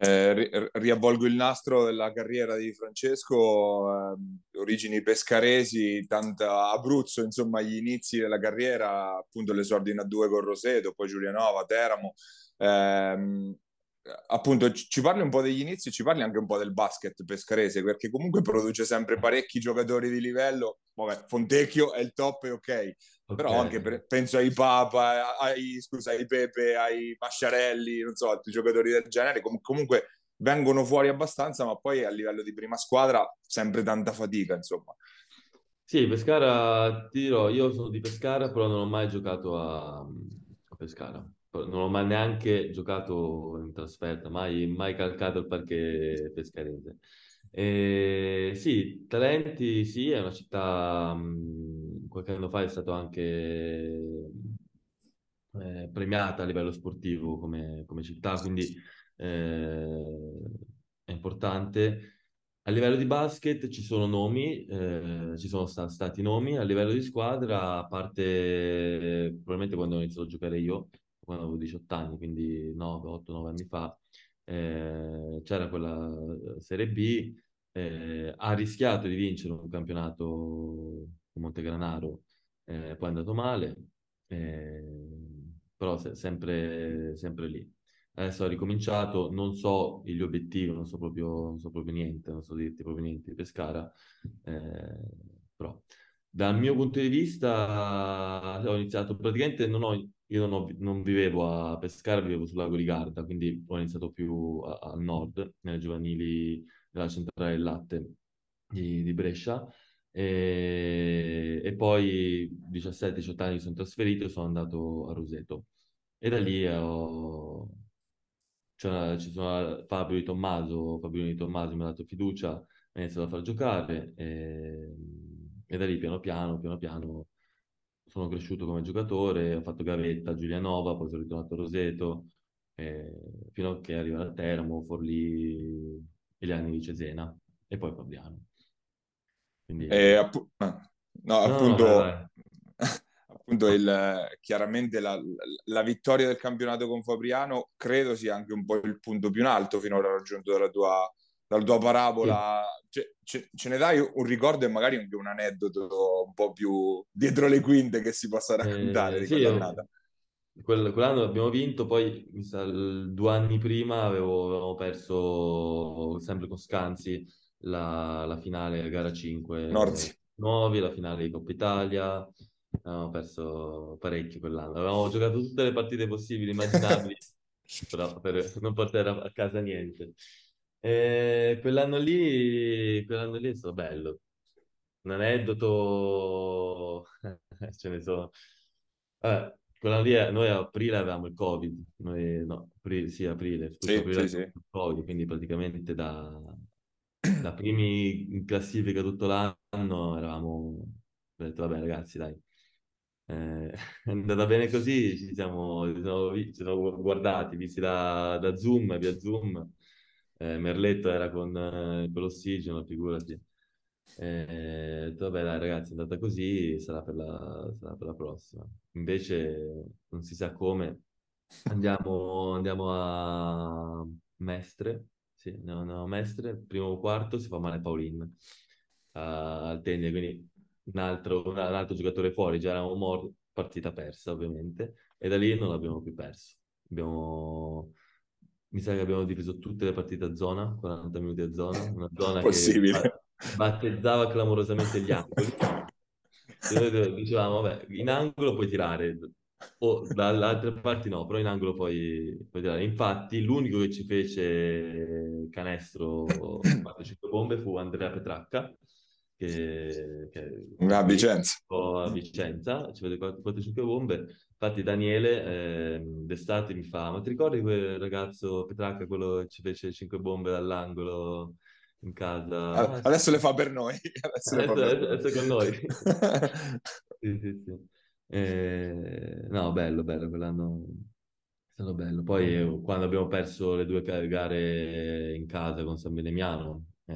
Eh, ri- riavvolgo il nastro della carriera di Francesco, eh, origini pescaresi, tanta Abruzzo, insomma, gli inizi della carriera, appunto l'esordio in A2 con Roseto, poi Giulianova, Teramo. Eh, appunto, ci parli un po' degli inizi, ci parli anche un po' del basket pescarese, perché comunque produce sempre parecchi giocatori di livello. Vabbè, Fontecchio è il top, è ok, però anche per- penso ai Papa, ai, scusa, ai Pepe, ai Masciarelli, non so, altri giocatori del genere, com- comunque vengono fuori abbastanza, ma poi a livello di prima squadra sempre tanta fatica, insomma. Sì, Pescara, ti dirò, io sono di Pescara, però non ho mai giocato a, a Pescara. Non ho mai neanche giocato in trasferta, mai, mai calcato il parquet pescarese. E sì, talenti, sì, è una città, mh, qualche anno fa è stato anche eh, premiata a livello sportivo come, come città, quindi eh, è importante. A livello di basket ci sono nomi, eh, ci sono sta- stati nomi, a livello di squadra, a parte probabilmente quando ho iniziato a giocare io, quando avevo 18 anni, quindi 9, 8, 9 anni fa, eh, c'era quella eh, Serie B, eh, ha rischiato di vincere un campionato con Montegranaro, eh, poi è andato male, eh, però se- sempre, sempre lì. Adesso ha ricominciato, non so gli obiettivi, non so proprio, non so proprio niente, non so dirti proprio niente di Pescara, eh, però dal mio punto di vista ho iniziato praticamente, non ho, io non, ho- non vivevo a Pescara, vivevo sul lago di Garda, quindi ho iniziato più a- al nord, nelle giovanili della centrale del latte di, di Brescia. E, poi 17-18 anni mi sono trasferito e sono andato a Roseto. E da lì ho, c'è- ci sono Fabio di Tommaso, Fabio di Tommaso mi ha dato fiducia, mi ha iniziato a far giocare e, e da lì piano piano, piano piano sono cresciuto come giocatore, ho fatto gavetta Giulianova, poi sono ritornato a Roseto, e- fino a che arriva a Teramo, Forlì e gli anni di Cesena e poi Fabriano. Quindi... E appu- no, No, no, appunto, vai, vai. appunto il, chiaramente la, la vittoria del campionato con Fabriano credo sia anche un po' il punto più in alto finora raggiunto dalla tua, dalla tua parabola. Ce, ce- ce ne dai un ricordo e magari anche un aneddoto un po' più dietro le quinte che si possa raccontare Eh, di sì, quell'annata? quel- quell'anno abbiamo vinto, poi sa, due anni prima avevo, avevamo perso sempre con Scanzi la, la finale gara 5 Norzi. nuovi, la finale di Coppa Italia, avevamo perso parecchio quell'anno. Avevamo giocato tutte le partite possibili, immaginabili, però per non portare a casa niente. E quell'anno lì, quell'anno lì è stato bello. Un aneddoto, ce ne sono. Vabbè, quella lì, è- noi a aprile avevamo il Covid, noi, no, aprile, sì, aprile, scusa, Sì, aprile sì, sì. Covid, quindi praticamente da, da primi in classifica tutto l'anno eravamo, ho detto, vabbè ragazzi, dai, eh, è andata bene così, ci siamo, ci siamo, ci siamo guardati, visti da, da Zoom, via Zoom, Eh, Merletto era con, eh, con l'ossigeno, figurati. Eh, ho detto, vabbè, dai, ragazzi, è andata così, sarà per la, sarà per la prossima. Invece, non si sa come, andiamo, andiamo a Mestre, sì, andiamo a Mestre, primo o quarto si fa male Paulin eh, al tennis, quindi un altro, un altro giocatore fuori, già eravamo morti, partita persa ovviamente, e da lì non l'abbiamo più perso. Abbiamo... Mi sa che abbiamo difeso tutte le partite a zona, 40 minuti a zona, una zona Possibile. che battezzava clamorosamente gli angoli. Dicevamo, vabbè, in angolo puoi tirare, o dalle altre parti no, però in angolo puoi tirare. Infatti, l'unico che ci fece canestro 4-5 bombe fu Andrea Petracca, che, che a Vicenza. A Vicenza, ci vede 4-5 bombe. Infatti Daniele eh, d'estate mi fa, ma ti ricordi quel ragazzo Petracca, quello che ci fece 5 bombe dall'angolo in casa? Adesso le fa per noi. Adesso, adesso, adesso, adesso con noi. sì, sì, sì. Eh, no, bello, bello, quell'anno è stato bello. Poi quando abbiamo perso le due gare in casa con San Benemiano, eh,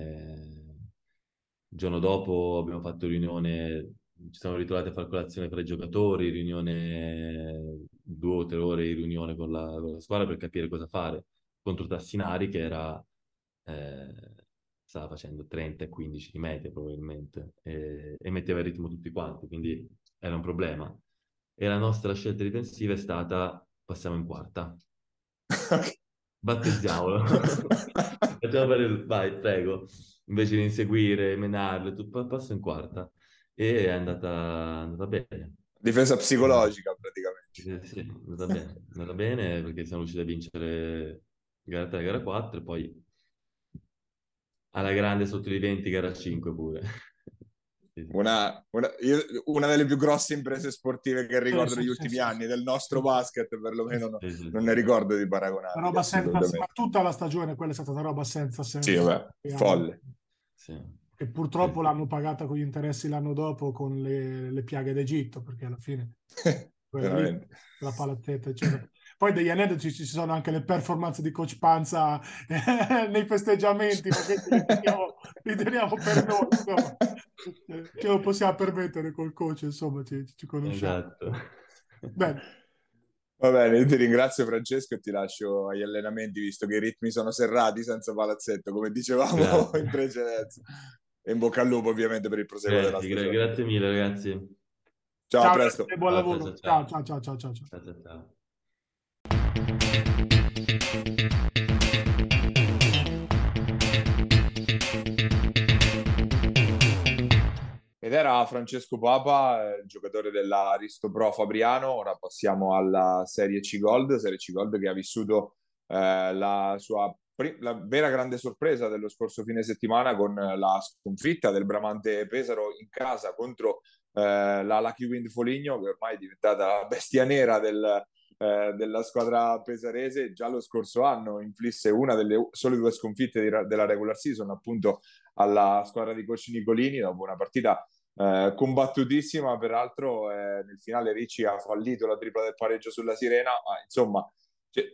il giorno dopo abbiamo fatto riunione, ci siamo ritrovati a fare colazione fra i giocatori, riunione, due o tre ore di riunione con la, con la squadra per capire cosa fare contro Tassinari che era... Eh, stava facendo 30 e 15 di media probabilmente e, e metteva il ritmo tutti quanti, quindi era un problema. E la nostra scelta difensiva è stata passiamo in quarta. Battezziamolo. Facciamo. Vai, prego. Invece di inseguire, menarle, tutto, passo in quarta. E è andata, andata bene. Difesa psicologica praticamente. Sì, sì, è andata bene. È andata bene perché siamo riusciti a vincere gara 3 gara 4 e poi alla grande sotto i 20 gara 5 pure. Una, una, io, una, delle più grosse imprese sportive che ricordo negli ultimi anni del nostro basket, perlomeno no, non ne ricordo di paragonare. Roba senza, ma tutta la stagione quella è stata una roba senza senso. Sì, vabbè, folle. Sì. E purtroppo sì. l'hanno pagata con gli interessi l'anno dopo con le, le piaghe d'Egitto, perché alla fine lì, la palattetta, eccetera. Poi degli aneddoti ci sono anche le performance di Coach Panza eh, nei festeggiamenti, ma li teniamo, li teniamo per noi, insomma. Ce lo possiamo permettere col coach, insomma, ci, ci conosciamo. Esatto. Bene. Va bene, io ti ringrazio Francesco e ti lascio agli allenamenti, visto che i ritmi sono serrati senza palazzetto, come dicevamo grazie. in precedenza. E in bocca al lupo ovviamente per il proseguo grazie, della stagione. Grazie mille ragazzi. Ciao, ciao a presto. Buon lavoro. Ciao, ciao, ciao, ciao, ciao. ciao, ciao, ciao. Ed era Francesco Papa, il giocatore dell'Aristo Pro Fabriano. Ora passiamo alla Serie C Gold, Serie C Gold che ha vissuto eh, la sua la vera grande sorpresa dello scorso fine settimana con la sconfitta del Bramante Pesaro in casa contro eh, la Lucky Wind Foligno, che ormai è diventata la bestia nera del, eh, della squadra pesarese. Già lo scorso anno inflisse una delle sole due sconfitte di, della regular season appunto alla squadra di Coach Nicolini dopo una partita eh, combattutissima. Peraltro eh, nel finale Ricci ha fallito la tripla del pareggio sulla Sirena, ma insomma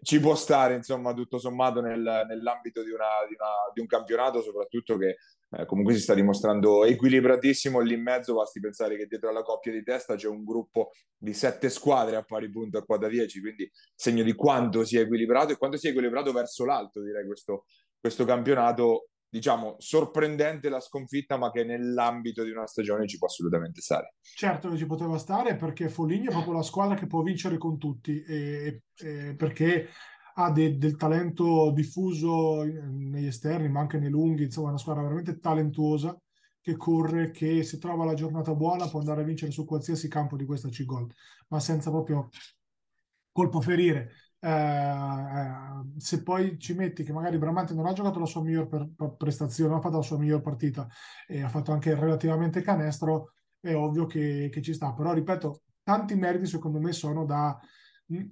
ci può stare insomma tutto sommato nel, nell'ambito di, una, di, una, di, un campionato soprattutto che eh, comunque si sta dimostrando equilibratissimo lì in mezzo basti pensare che dietro alla coppia di testa c'è un gruppo di sette squadre a pari punto a quota 10 quindi segno di quanto sia equilibrato e quanto sia equilibrato verso l'alto direi questo, questo campionato diciamo, sorprendente la sconfitta, ma che nell'ambito di una stagione ci può assolutamente stare. Certo che ci poteva stare perché Foligno è proprio la squadra che può vincere con tutti, e, e perché ha de, del talento diffuso negli esterni, ma anche nei lunghi, insomma, una squadra veramente talentuosa che corre, che se trova la giornata buona può andare a vincere su qualsiasi campo di questa C-Gold, ma senza proprio colpo ferire. Eh, eh, se poi ci metti che magari Bramante non ha giocato la sua miglior per, prestazione, ha fatto la sua miglior partita e ha fatto anche relativamente canestro, è ovvio che, che ci sta. Però ripeto, tanti meriti secondo me sono da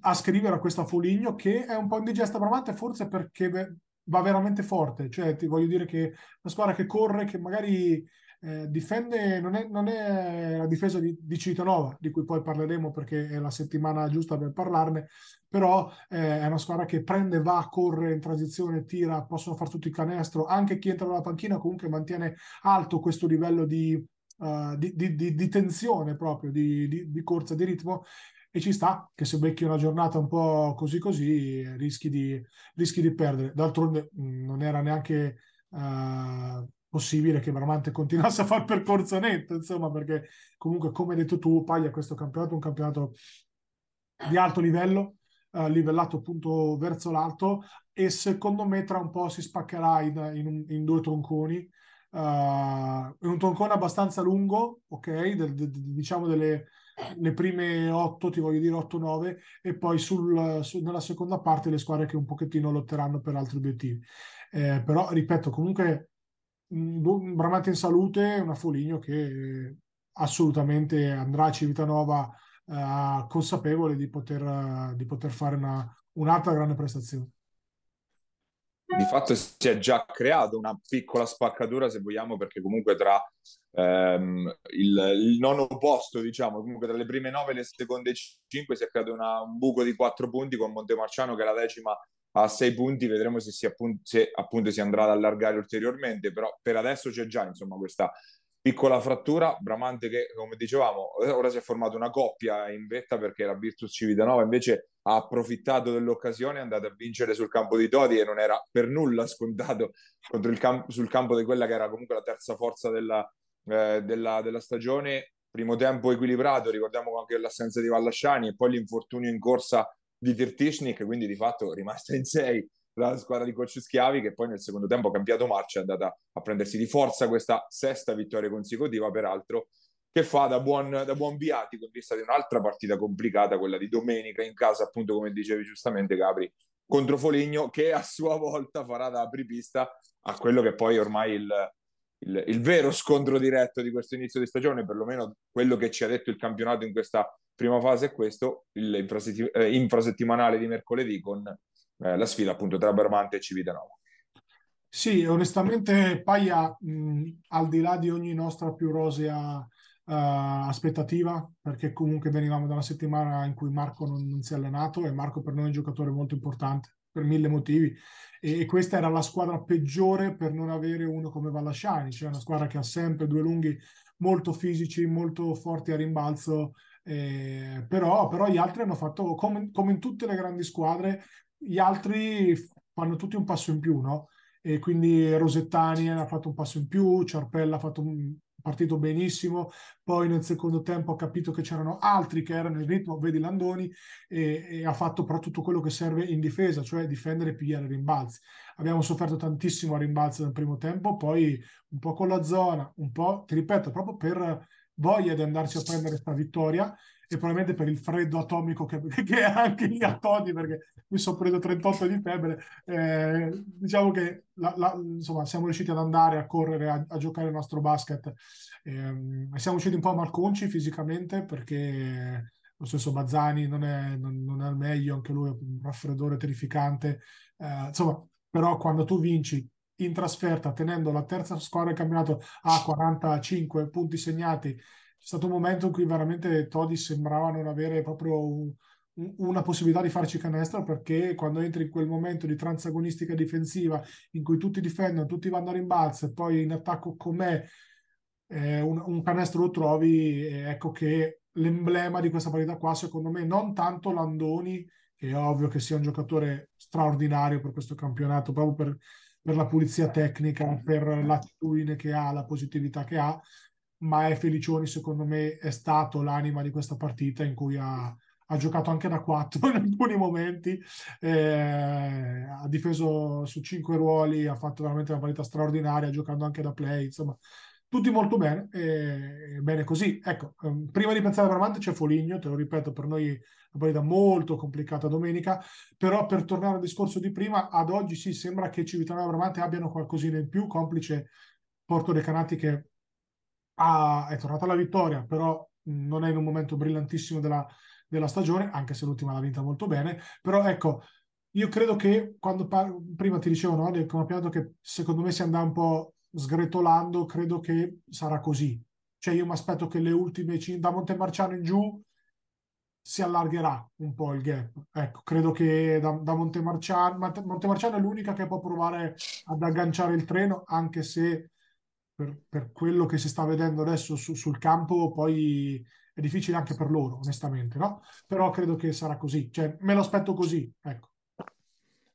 ascrivere a questa Foligno che è un po' indigesta Bramante forse perché va veramente forte, cioè ti voglio dire che una squadra che corre, che magari eh, difende, non è, non è, la difesa di, di Citanova, di cui poi parleremo perché è la settimana giusta per parlarne, però eh, è una squadra che prende, va, corre in transizione, tira, possono fare tutto il canestro, anche chi entra dalla panchina comunque mantiene alto questo livello di, uh, di, di tensione proprio, di, corsa, di ritmo e ci sta che se becchi una giornata un po' così così rischi di, rischi di perdere. D'altronde non era neanche uh, possibile che Bramante continuasse a fare percorso netto, insomma, perché comunque, come hai detto tu, Paglia, questo campionato è un campionato di alto livello, uh, livellato appunto verso l'alto e secondo me tra un po' si spaccherà in, in, in due tronconi. Uh, un troncone abbastanza lungo, ok, de, de, de, diciamo delle le prime 8, ti voglio dire 8-9, e poi sul, su, nella seconda parte le squadre che un pochettino lotteranno per altri obiettivi. Eh, però, ripeto, comunque Bramante in salute, una Foligno che assolutamente andrà a Civitanova eh, consapevole di poter, di poter fare una, un'altra grande prestazione di fatto si è già creato una piccola spaccatura, se vogliamo, perché comunque tra ehm, il, il, nono posto, diciamo, comunque tra le prime nove e le seconde cinque si è creato una, un buco di quattro punti con Montemarciano che è la decima a sei punti, vedremo se, si appunto, se appunto si andrà ad allargare ulteriormente, però per adesso c'è già insomma questa piccola frattura, Bramante che come dicevamo ora si è formato una coppia in vetta perché la Virtus Civitanova invece ha approfittato dell'occasione, è andato a vincere sul campo di Todi e non era per nulla scontato camp- sul campo di quella che era comunque la terza forza della, eh, della, della stagione. Primo tempo equilibrato, ricordiamo anche l'assenza di Vallasciani e poi l'infortunio in corsa di Tirtishnik, quindi di fatto rimasta in sei la squadra di coach Schiavi che poi nel secondo tempo ha cambiato marcia, è andata a prendersi di forza questa sesta vittoria consecutiva, peraltro, che fa da buon, da buon viatico in vista di un'altra partita complicata, quella di domenica in casa, appunto come dicevi giustamente Gabri, contro Foligno, che a sua volta farà da apripista a quello che poi ormai il, il, il, vero scontro diretto di questo inizio di stagione, perlomeno quello che ci ha detto il campionato in questa prima fase è questo, il eh, di mercoledì con eh, la sfida appunto tra Bramante e Civitanova. Sì, onestamente Paia, mh, al di là di ogni nostra più rosea uh, aspettativa, perché comunque venivamo da una settimana in cui Marco non, non, si è allenato e Marco per noi è un giocatore molto importante per mille motivi e, e questa era la squadra peggiore per non avere uno come Vallasciani, cioè una squadra che ha sempre due lunghi molto fisici, molto forti a rimbalzo, eh, però, però, gli altri hanno fatto, come, come in tutte le grandi squadre, gli altri fanno tutti un passo in più, no? E quindi Rosettani ha fatto un passo in più, Ciarpella ha fatto un partito benissimo, poi nel secondo tempo ha capito che c'erano altri che erano in ritmo, vedi Landoni, e, e, ha fatto però tutto quello che serve in difesa, cioè difendere e pigliare rimbalzi. Abbiamo sofferto tantissimo a rimbalzi nel primo tempo, poi un po' con la zona, un po', ti ripeto, proprio per voglia di andarci a prendere questa vittoria e probabilmente per il freddo atomico che, che è anche lì a Todi perché mi sono preso 38 di febbre eh, diciamo che la, la, insomma siamo riusciti ad andare a correre a, a giocare il nostro basket. Eh, siamo usciti un po' malconci fisicamente perché lo stesso Bazzani non è, non, non è al meglio anche lui è un raffreddore terrificante. Eh, insomma però quando tu vinci in trasferta tenendo la terza squadra del campionato a 45 punti segnati stato un momento in cui veramente Todi sembrava non avere proprio un, un, una possibilità di farci canestro perché quando entri in quel momento di transagonistica difensiva in cui tutti difendono, tutti vanno a rimbalzo e poi in attacco con me eh, un, un, canestro lo trovi, ecco che l'emblema di questa partita qua secondo me non tanto Landoni, che è ovvio che sia un giocatore straordinario per questo campionato, proprio per, per la pulizia tecnica, per l'attitudine che ha, la positività che ha, ma è Felicioni secondo me è stato l'anima di questa partita in cui ha, ha giocato anche da 4 in alcuni momenti, eh, ha difeso su 5 ruoli, ha fatto veramente una partita straordinaria giocando anche da play, insomma tutti molto bene, e bene così. Ecco, um, prima di pensare a Bramante c'è Foligno, te lo ripeto, per noi una partita molto complicata domenica, però per tornare al discorso di prima, ad oggi sì, sembra che Civitanova e Bramante abbiano qualcosina in più, complice Porto De Canati che ha, è tornata alla vittoria, però non è in un momento brillantissimo della, della stagione, anche se l'ultima l'ha vinta molto bene. Però ecco, io credo che quando par- prima ti dicevo no, del campionato che secondo me si andrà un po' sgretolando, credo che sarà così. Cioè io mi aspetto che le ultime da Montemarciano in giù si allargherà un po' il gap. Ecco, credo che da, da Montemarciano, Montemarciano è l'unica che può provare ad agganciare il treno, anche se per, per quello che si sta vedendo adesso su, sul campo, poi è difficile anche per loro, onestamente, no? Però credo che sarà così, cioè me lo aspetto così, ecco.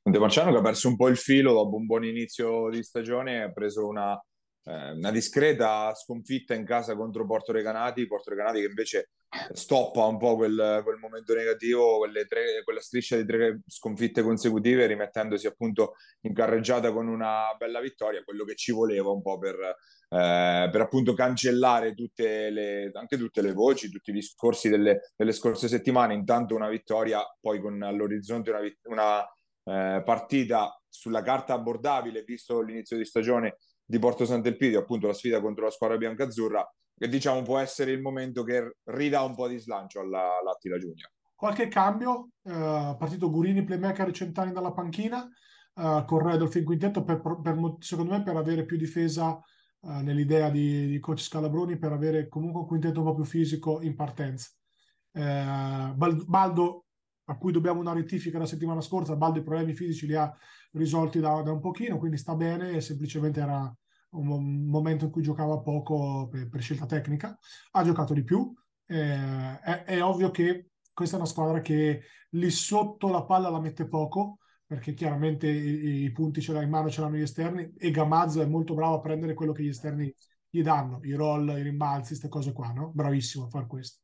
Montemarciano che ha perso un po' il filo dopo un buon inizio di stagione, ha preso una, eh, una discreta sconfitta in casa contro Porto Recanati, Porto Recanati che invece stoppa un po' quel, quel momento negativo, tre, quella striscia di tre sconfitte consecutive, rimettendosi appunto in carreggiata con una bella vittoria, quello che ci voleva un po' per, eh, per appunto cancellare tutte le, anche tutte le voci, tutti i discorsi delle, delle scorse settimane. Intanto una vittoria, poi con all'orizzonte una, una eh, partita sulla carta abbordabile, visto l'inizio di stagione di Porto Sant'Elpidio, appunto la sfida contro la squadra biancazzurra, che diciamo può essere il momento che ridà un po' di slancio alla, all'Attila Junior. Qualche cambio, eh, partito Gurini, playmaker Centani dalla panchina, eh, con Redolf in quintetto, per, per, secondo me per avere più difesa eh, nell'idea di, di, coach Scalabroni, per avere comunque un quintetto un po' più fisico in partenza. Eh, Baldo, a cui dobbiamo una rettifica la settimana scorsa, Baldo i problemi fisici li ha risolti da, da un pochino, quindi sta bene, semplicemente era un momento in cui giocava poco per, per scelta tecnica, ha giocato di più. Eh, è, è, ovvio che questa è una squadra che lì sotto la palla la mette poco, perché chiaramente i, i punti ce l'ha in mano, ce l'hanno gli esterni, e Gamazzo è molto bravo a prendere quello che gli esterni gli danno, i roll, i rimbalzi, queste cose qua, no? Bravissimo a fare questo.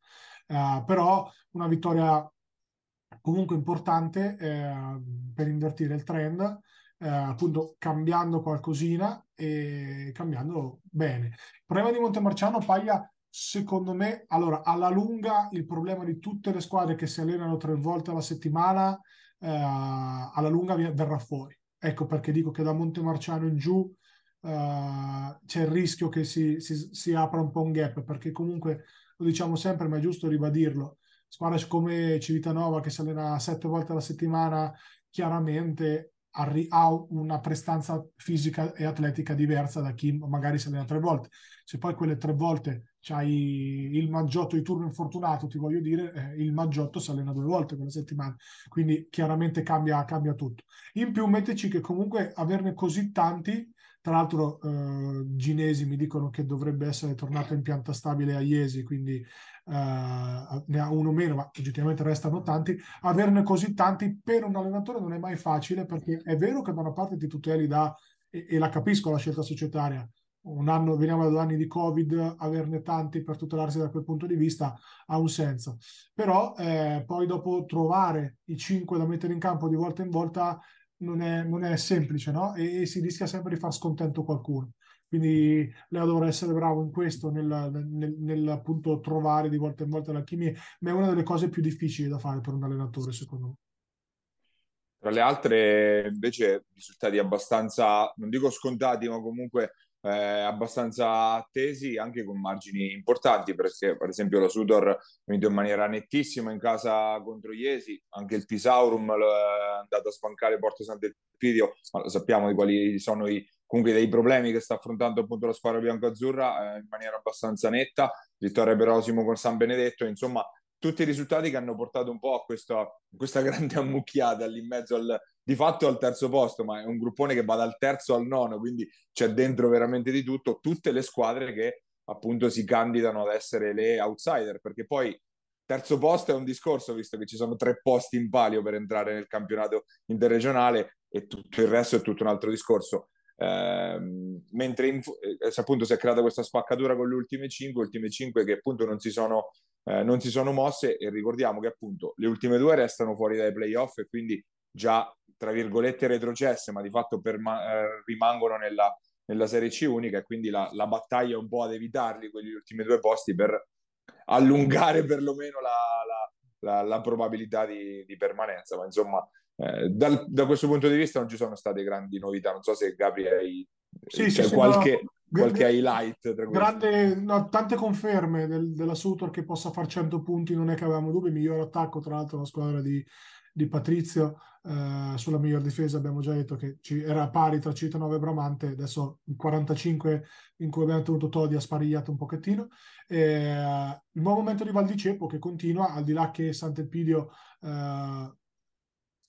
Uh, però una vittoria comunque importante eh, per invertire il trend eh, appunto cambiando qualcosina e cambiando bene. Il problema di Montemarciano Paglia, secondo me, allora alla lunga il problema di tutte le squadre che si allenano tre volte alla settimana, eh, alla lunga verrà fuori. Ecco perché dico che da Montemarciano in giù Uh, c'è il rischio che si, si, si, apra un po' un gap perché comunque lo diciamo sempre ma è giusto ribadirlo squadre come Civitanova che si allena sette volte alla settimana chiaramente ha una prestanza fisica e atletica diversa da chi magari si allena tre volte. Se poi quelle tre volte c'hai il maggiotto di turno infortunato, ti voglio dire, eh, il maggiotto si allena due volte quella settimana, quindi chiaramente cambia, cambia tutto. In più mettici che comunque averne così tanti tra l'altro eh, Ginesi mi dicono che dovrebbe essere tornato in pianta stabile a Iesi, quindi ne ha uno meno, ma oggettivamente restano tanti. Averne così tanti per un allenatore non è mai facile perché è vero che da una parte ti tuteli da, e, e la capisco la scelta societaria, un anno, veniamo da due anni di Covid, averne tanti per tutelarsi da quel punto di vista ha un senso. Però eh, poi dopo trovare i cinque da mettere in campo di volta in volta non è, non è semplice, no? E, e, si rischia sempre di far scontento qualcuno. Quindi Leo dovrà essere bravo in questo, nel, nel, nel appunto trovare di volta in volta l'alchimia, ma è una delle cose più difficili da fare per un allenatore, secondo me. Tra le altre, invece, risultati abbastanza, non dico scontati, ma comunque eh, abbastanza attesi, anche con margini importanti, perché per esempio la Sudor ha vinto in maniera nettissima in casa contro Iesi, anche il Pisaurum è andato a spancare Porto Sant'Elpidio, ma lo sappiamo di quali sono i, comunque dei problemi che sta affrontando appunto la squadra bianco-azzurra eh, in maniera abbastanza netta, vittoria per Osimo con San Benedetto, insomma tutti i risultati che hanno portato un po' a questa, questa grande ammucchiata lì in mezzo al, di fatto al terzo posto, ma è un gruppone che va dal terzo al nono, quindi c'è dentro veramente di tutto, tutte le squadre che appunto si candidano ad essere le outsider, perché poi terzo posto è un discorso, visto che ci sono tre posti in palio per entrare nel campionato interregionale e tutto il resto è tutto un altro discorso. Eh, mentre in, eh, appunto si è creata questa spaccatura con le ultime cinque, ultime cinque che appunto non si sono eh, non si sono mosse e ricordiamo che appunto le ultime due restano fuori dai playoff e quindi già tra virgolette retrocesse ma di fatto perma- eh, rimangono nella, nella, Serie C unica e quindi la, la, battaglia è un po' ad evitarli quegli ultimi due posti per allungare perlomeno la, la, la probabilità di, di, permanenza ma insomma eh, dal, da questo punto di vista non ci sono state grandi novità non so se Gabri hai sì, sì, qualche, no, qualche highlight. Grande, no, tante conferme del, della Sutor che possa fare 100 punti, non è che avevamo dubbi. Miglior attacco, tra l'altro, la squadra di, di Patrizio. Eh, sulla miglior difesa abbiamo già detto che ci, era pari tra Cittadino e Bramante. Adesso il 45 in cui abbiamo tenuto Todi ha sparigliato un pochettino. Eh, il buon momento di Valdicepo che continua, al di là che Sant'Elpidio eh,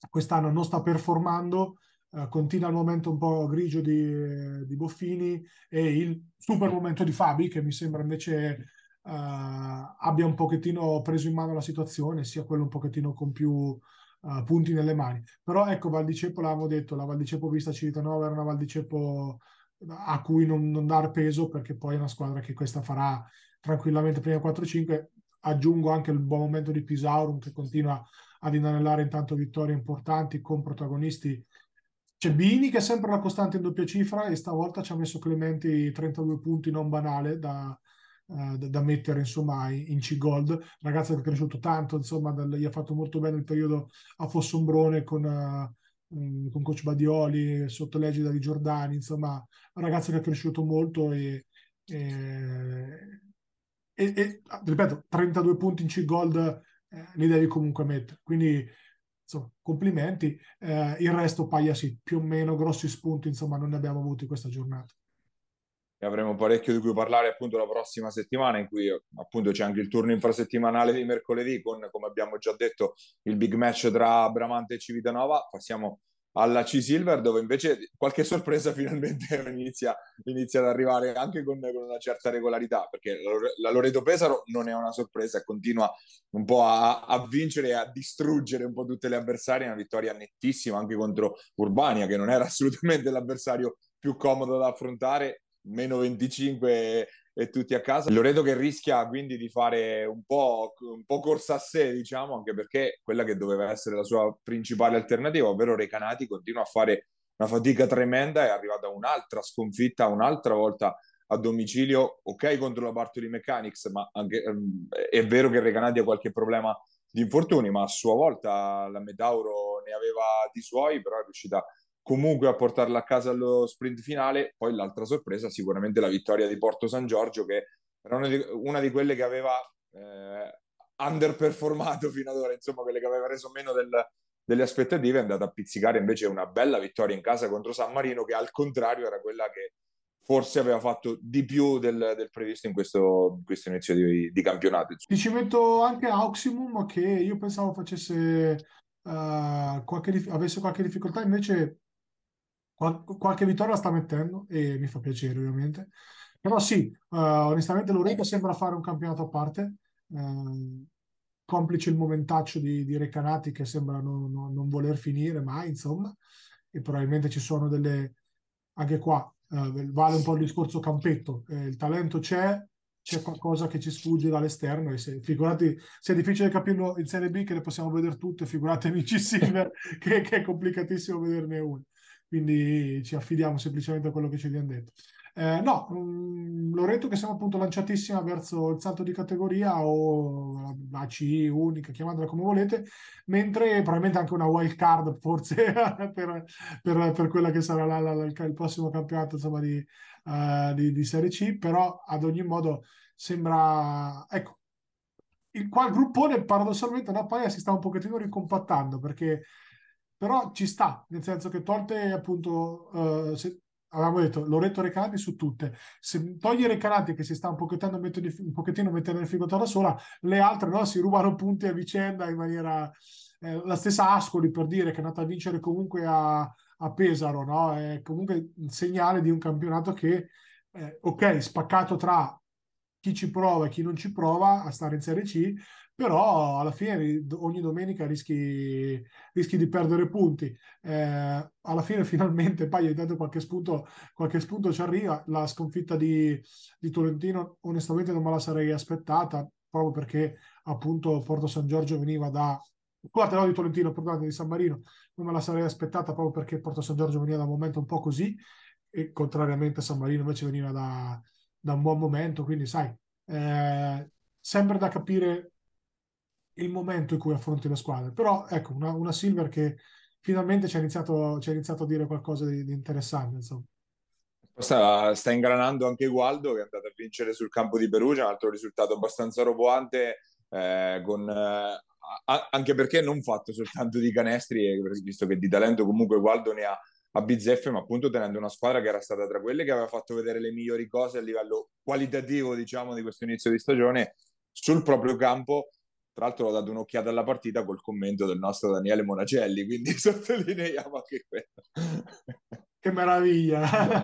quest'anno non sta performando Uh, continua il momento un po' grigio di, di, Boffini e il super momento di Fabi che mi sembra invece uh, abbia un pochettino preso in mano la situazione, sia quello un pochettino con più uh, punti nelle mani. Però ecco, Val di Ceppo l'avevamo detto, la Val di Ceppo vista Civitanova era una Val di Ceppo a cui non, non dare peso perché poi è una squadra che questa farà tranquillamente prima 4-5. Aggiungo anche il buon momento di Pisaurum che continua ad inanellare intanto vittorie importanti con protagonisti. C'è Bini che è sempre la costante in doppia cifra e stavolta ci ha messo Clementi 32 punti non banale da, da, da mettere insomma in C-Gold. Ragazzo che è cresciuto tanto, insomma, dal, gli ha fatto molto bene il periodo a Fossombrone con... Uh, con coach Badioli, sotto l'egida di Giordani, insomma, un ragazzo che è cresciuto molto e, e, e, e ripeto, 32 punti in C-Gold eh, li devi comunque mettere. Quindi, insomma, complimenti. Eh, il resto, paia sì, più o meno grossi spunti, insomma, non ne abbiamo avuti questa giornata. E avremo parecchio di cui parlare appunto la prossima settimana, in cui appunto c'è anche il turno infrasettimanale di mercoledì con, come abbiamo già detto, il big match tra Bramante e Civitanova. Passiamo alla C-Silver dove invece qualche sorpresa finalmente inizia, inizia ad arrivare anche con, con, una certa regolarità perché la Loreto Pesaro non è una sorpresa continua un po' a, a, vincere e a distruggere un po' tutte le avversarie. Una vittoria nettissima anche contro Urbania che non era assolutamente l'avversario più comodo da affrontare meno 25 e tutti a casa. Loreto che rischia quindi di fare un po', un po', corsa a sé, diciamo, anche perché quella che doveva essere la sua principale alternativa, ovvero Recanati, continua a fare una fatica tremenda, è arrivata un'altra sconfitta, un'altra volta a domicilio, ok contro la Bartoli Mechanics, ma anche, um, è vero che Recanati ha qualche problema di infortuni, ma a sua volta la Metauro ne aveva di suoi, però è riuscita comunque a portarla a casa allo sprint finale. Poi l'altra sorpresa, sicuramente la vittoria di Porto San Giorgio, che era una di, una di quelle che aveva eh, underperformato fino ad ora, insomma, quelle che aveva reso meno del, delle aspettative, è andata a pizzicare invece una bella vittoria in casa contro San Marino, che al contrario era quella che forse aveva fatto di più del, del previsto in questo, questo inizio di, di, campionato. Ti ci metto anche Auximum, che io pensavo facesse uh, qualche, avesse qualche difficoltà, invece Qual- qualche vittoria la sta mettendo e mi fa piacere ovviamente. Però sì, uh, onestamente Loreto sembra fare un campionato a parte, uh, complice il momentaccio di, di Recanati che sembra non, non, non, voler finire mai, insomma, e probabilmente ci sono delle... anche qua uh, vale un po' il discorso campetto, eh, il talento c'è, c'è qualcosa che ci sfugge dall'esterno e se, figurati se è difficile capirlo in Serie B che le possiamo vedere tutte, figurati amici Silver che, che, è complicatissimo vederne una quindi ci affidiamo semplicemente a quello che ci viene detto. Eh, no, um, Loreto che siamo appunto lanciatissima verso il salto di categoria o la C unica, chiamatela come volete, mentre probabilmente anche una wild card forse per, per, per, quella che sarà la, la, la, il prossimo campionato insomma, di, uh, di, di, Serie C, però ad ogni modo sembra, ecco, il, qua il gruppone paradossalmente Paia si sta un pochettino ricompattando perché però ci sta, nel senso che tolte appunto, uh, se, avevamo detto Loreto Recanati su tutte, se togli Recanati che si sta un pochettino, mettendo, un pochettino mettendo in difficoltà da sola, le altre no, si rubano punti a vicenda in maniera... Eh, la stessa Ascoli per dire che è andata a vincere comunque a, a Pesaro, no? è comunque un segnale di un campionato che, eh, ok, spaccato tra chi ci prova e chi non ci prova a stare in Serie C, però alla fine ogni domenica rischi, rischi di perdere punti. Eh, alla fine finalmente poi hai dato qualche spunto, qualche spunto ci arriva. La sconfitta di, di Tolentino onestamente non me la sarei aspettata, proprio perché appunto Porto San Giorgio veniva da... Scusate, no di Tolentino, perdonate, di San Marino, non me la sarei aspettata proprio perché Porto San Giorgio veniva da un momento un po' così e contrariamente San Marino invece veniva da, da un buon momento, quindi sai, eh, sempre da capire il momento in cui affronti la squadra. Però ecco, una, una Silver che finalmente ci ha iniziato, iniziato a dire qualcosa di, di interessante. Insomma. Sta, sta, ingranando anche Gualdo che è andato a vincere sul campo di Perugia, un altro risultato abbastanza roboante, eh, con, eh, anche perché non fatto soltanto di canestri, visto che di talento comunque Gualdo ne ha a bizzeffe, ma appunto tenendo una squadra che era stata tra quelle che aveva fatto vedere le migliori cose a livello qualitativo, diciamo, di questo inizio di stagione sul proprio campo tra l'altro ho dato un'occhiata alla partita col commento del nostro Daniele Monacelli, quindi sottolineiamo anche quello. Che meraviglia!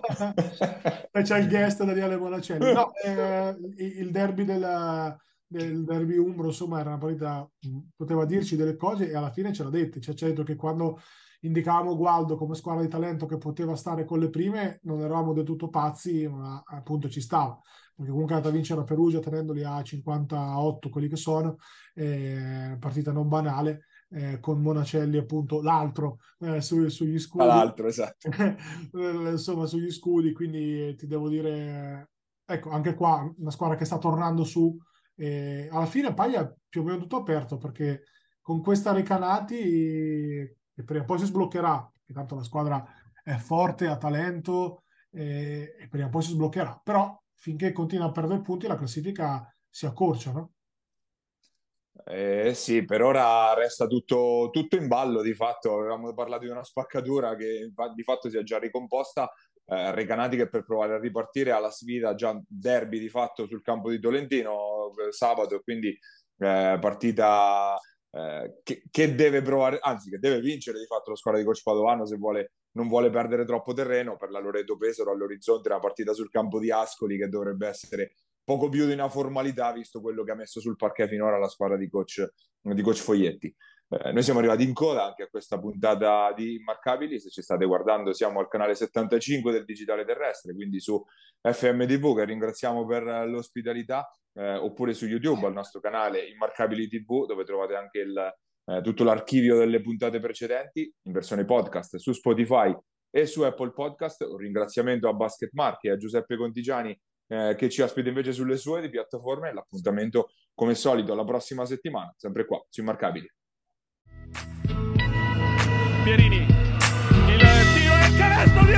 C'è il guest Daniele Monacelli. No, eh, il derby della, del derby Umbro, insomma, era una partita, poteva dirci delle cose e alla fine ce l'ha dette. Cioè, detto che quando indicavamo Gualdo come squadra di talento che poteva stare con le prime, non eravamo del tutto pazzi, ma appunto ci stava, perché comunque è andata a vincere a Perugia tenendoli a 58 quelli che sono, eh, partita non banale. Eh, con Monacelli appunto l'altro eh, su, sugli scudi l'altro esatto insomma sugli scudi quindi ti devo dire ecco anche qua una squadra che sta tornando su e alla fine Paglia più o meno tutto aperto perché con questa Recanati che prima o poi si sbloccherà, perché tanto la squadra è forte, ha talento e, e prima o poi si sbloccherà. Però finché continua a perdere punti la classifica si accorcia, no? Eh, sì, per ora resta tutto, tutto, in ballo di fatto. Avevamo parlato di una spaccatura che di fatto si è già ricomposta. Eh, Recanati che per provare a ripartire alla sfida già derby di fatto sul campo di Tolentino eh, sabato, quindi eh, partita eh, che, che, deve provare, anzi che deve vincere di fatto la squadra di Coach Padovano se vuole, non vuole perdere troppo terreno per la Loreto Pesaro all'orizzonte una partita sul campo di Ascoli che dovrebbe essere poco più di una formalità visto quello che ha messo sul parquet finora la squadra di coach, di coach Foglietti. Eh, noi siamo arrivati in coda anche a questa puntata di Immarcabili, se ci state guardando siamo al canale 75 del Digitale Terrestre, quindi su FMTV che ringraziamo per l'ospitalità, eh, oppure su YouTube al nostro canale Immarcabili TV dove trovate anche il, eh, tutto l'archivio delle puntate precedenti in versione podcast su Spotify e su Apple Podcast. Un ringraziamento a Basket Marche e a Giuseppe Contigiani eh, che ci ospita invece sulle sue piattaforme. L'appuntamento come solito la prossima settimana, sempre qua su Immarcabili. Pierini. Y le tiro el canastro de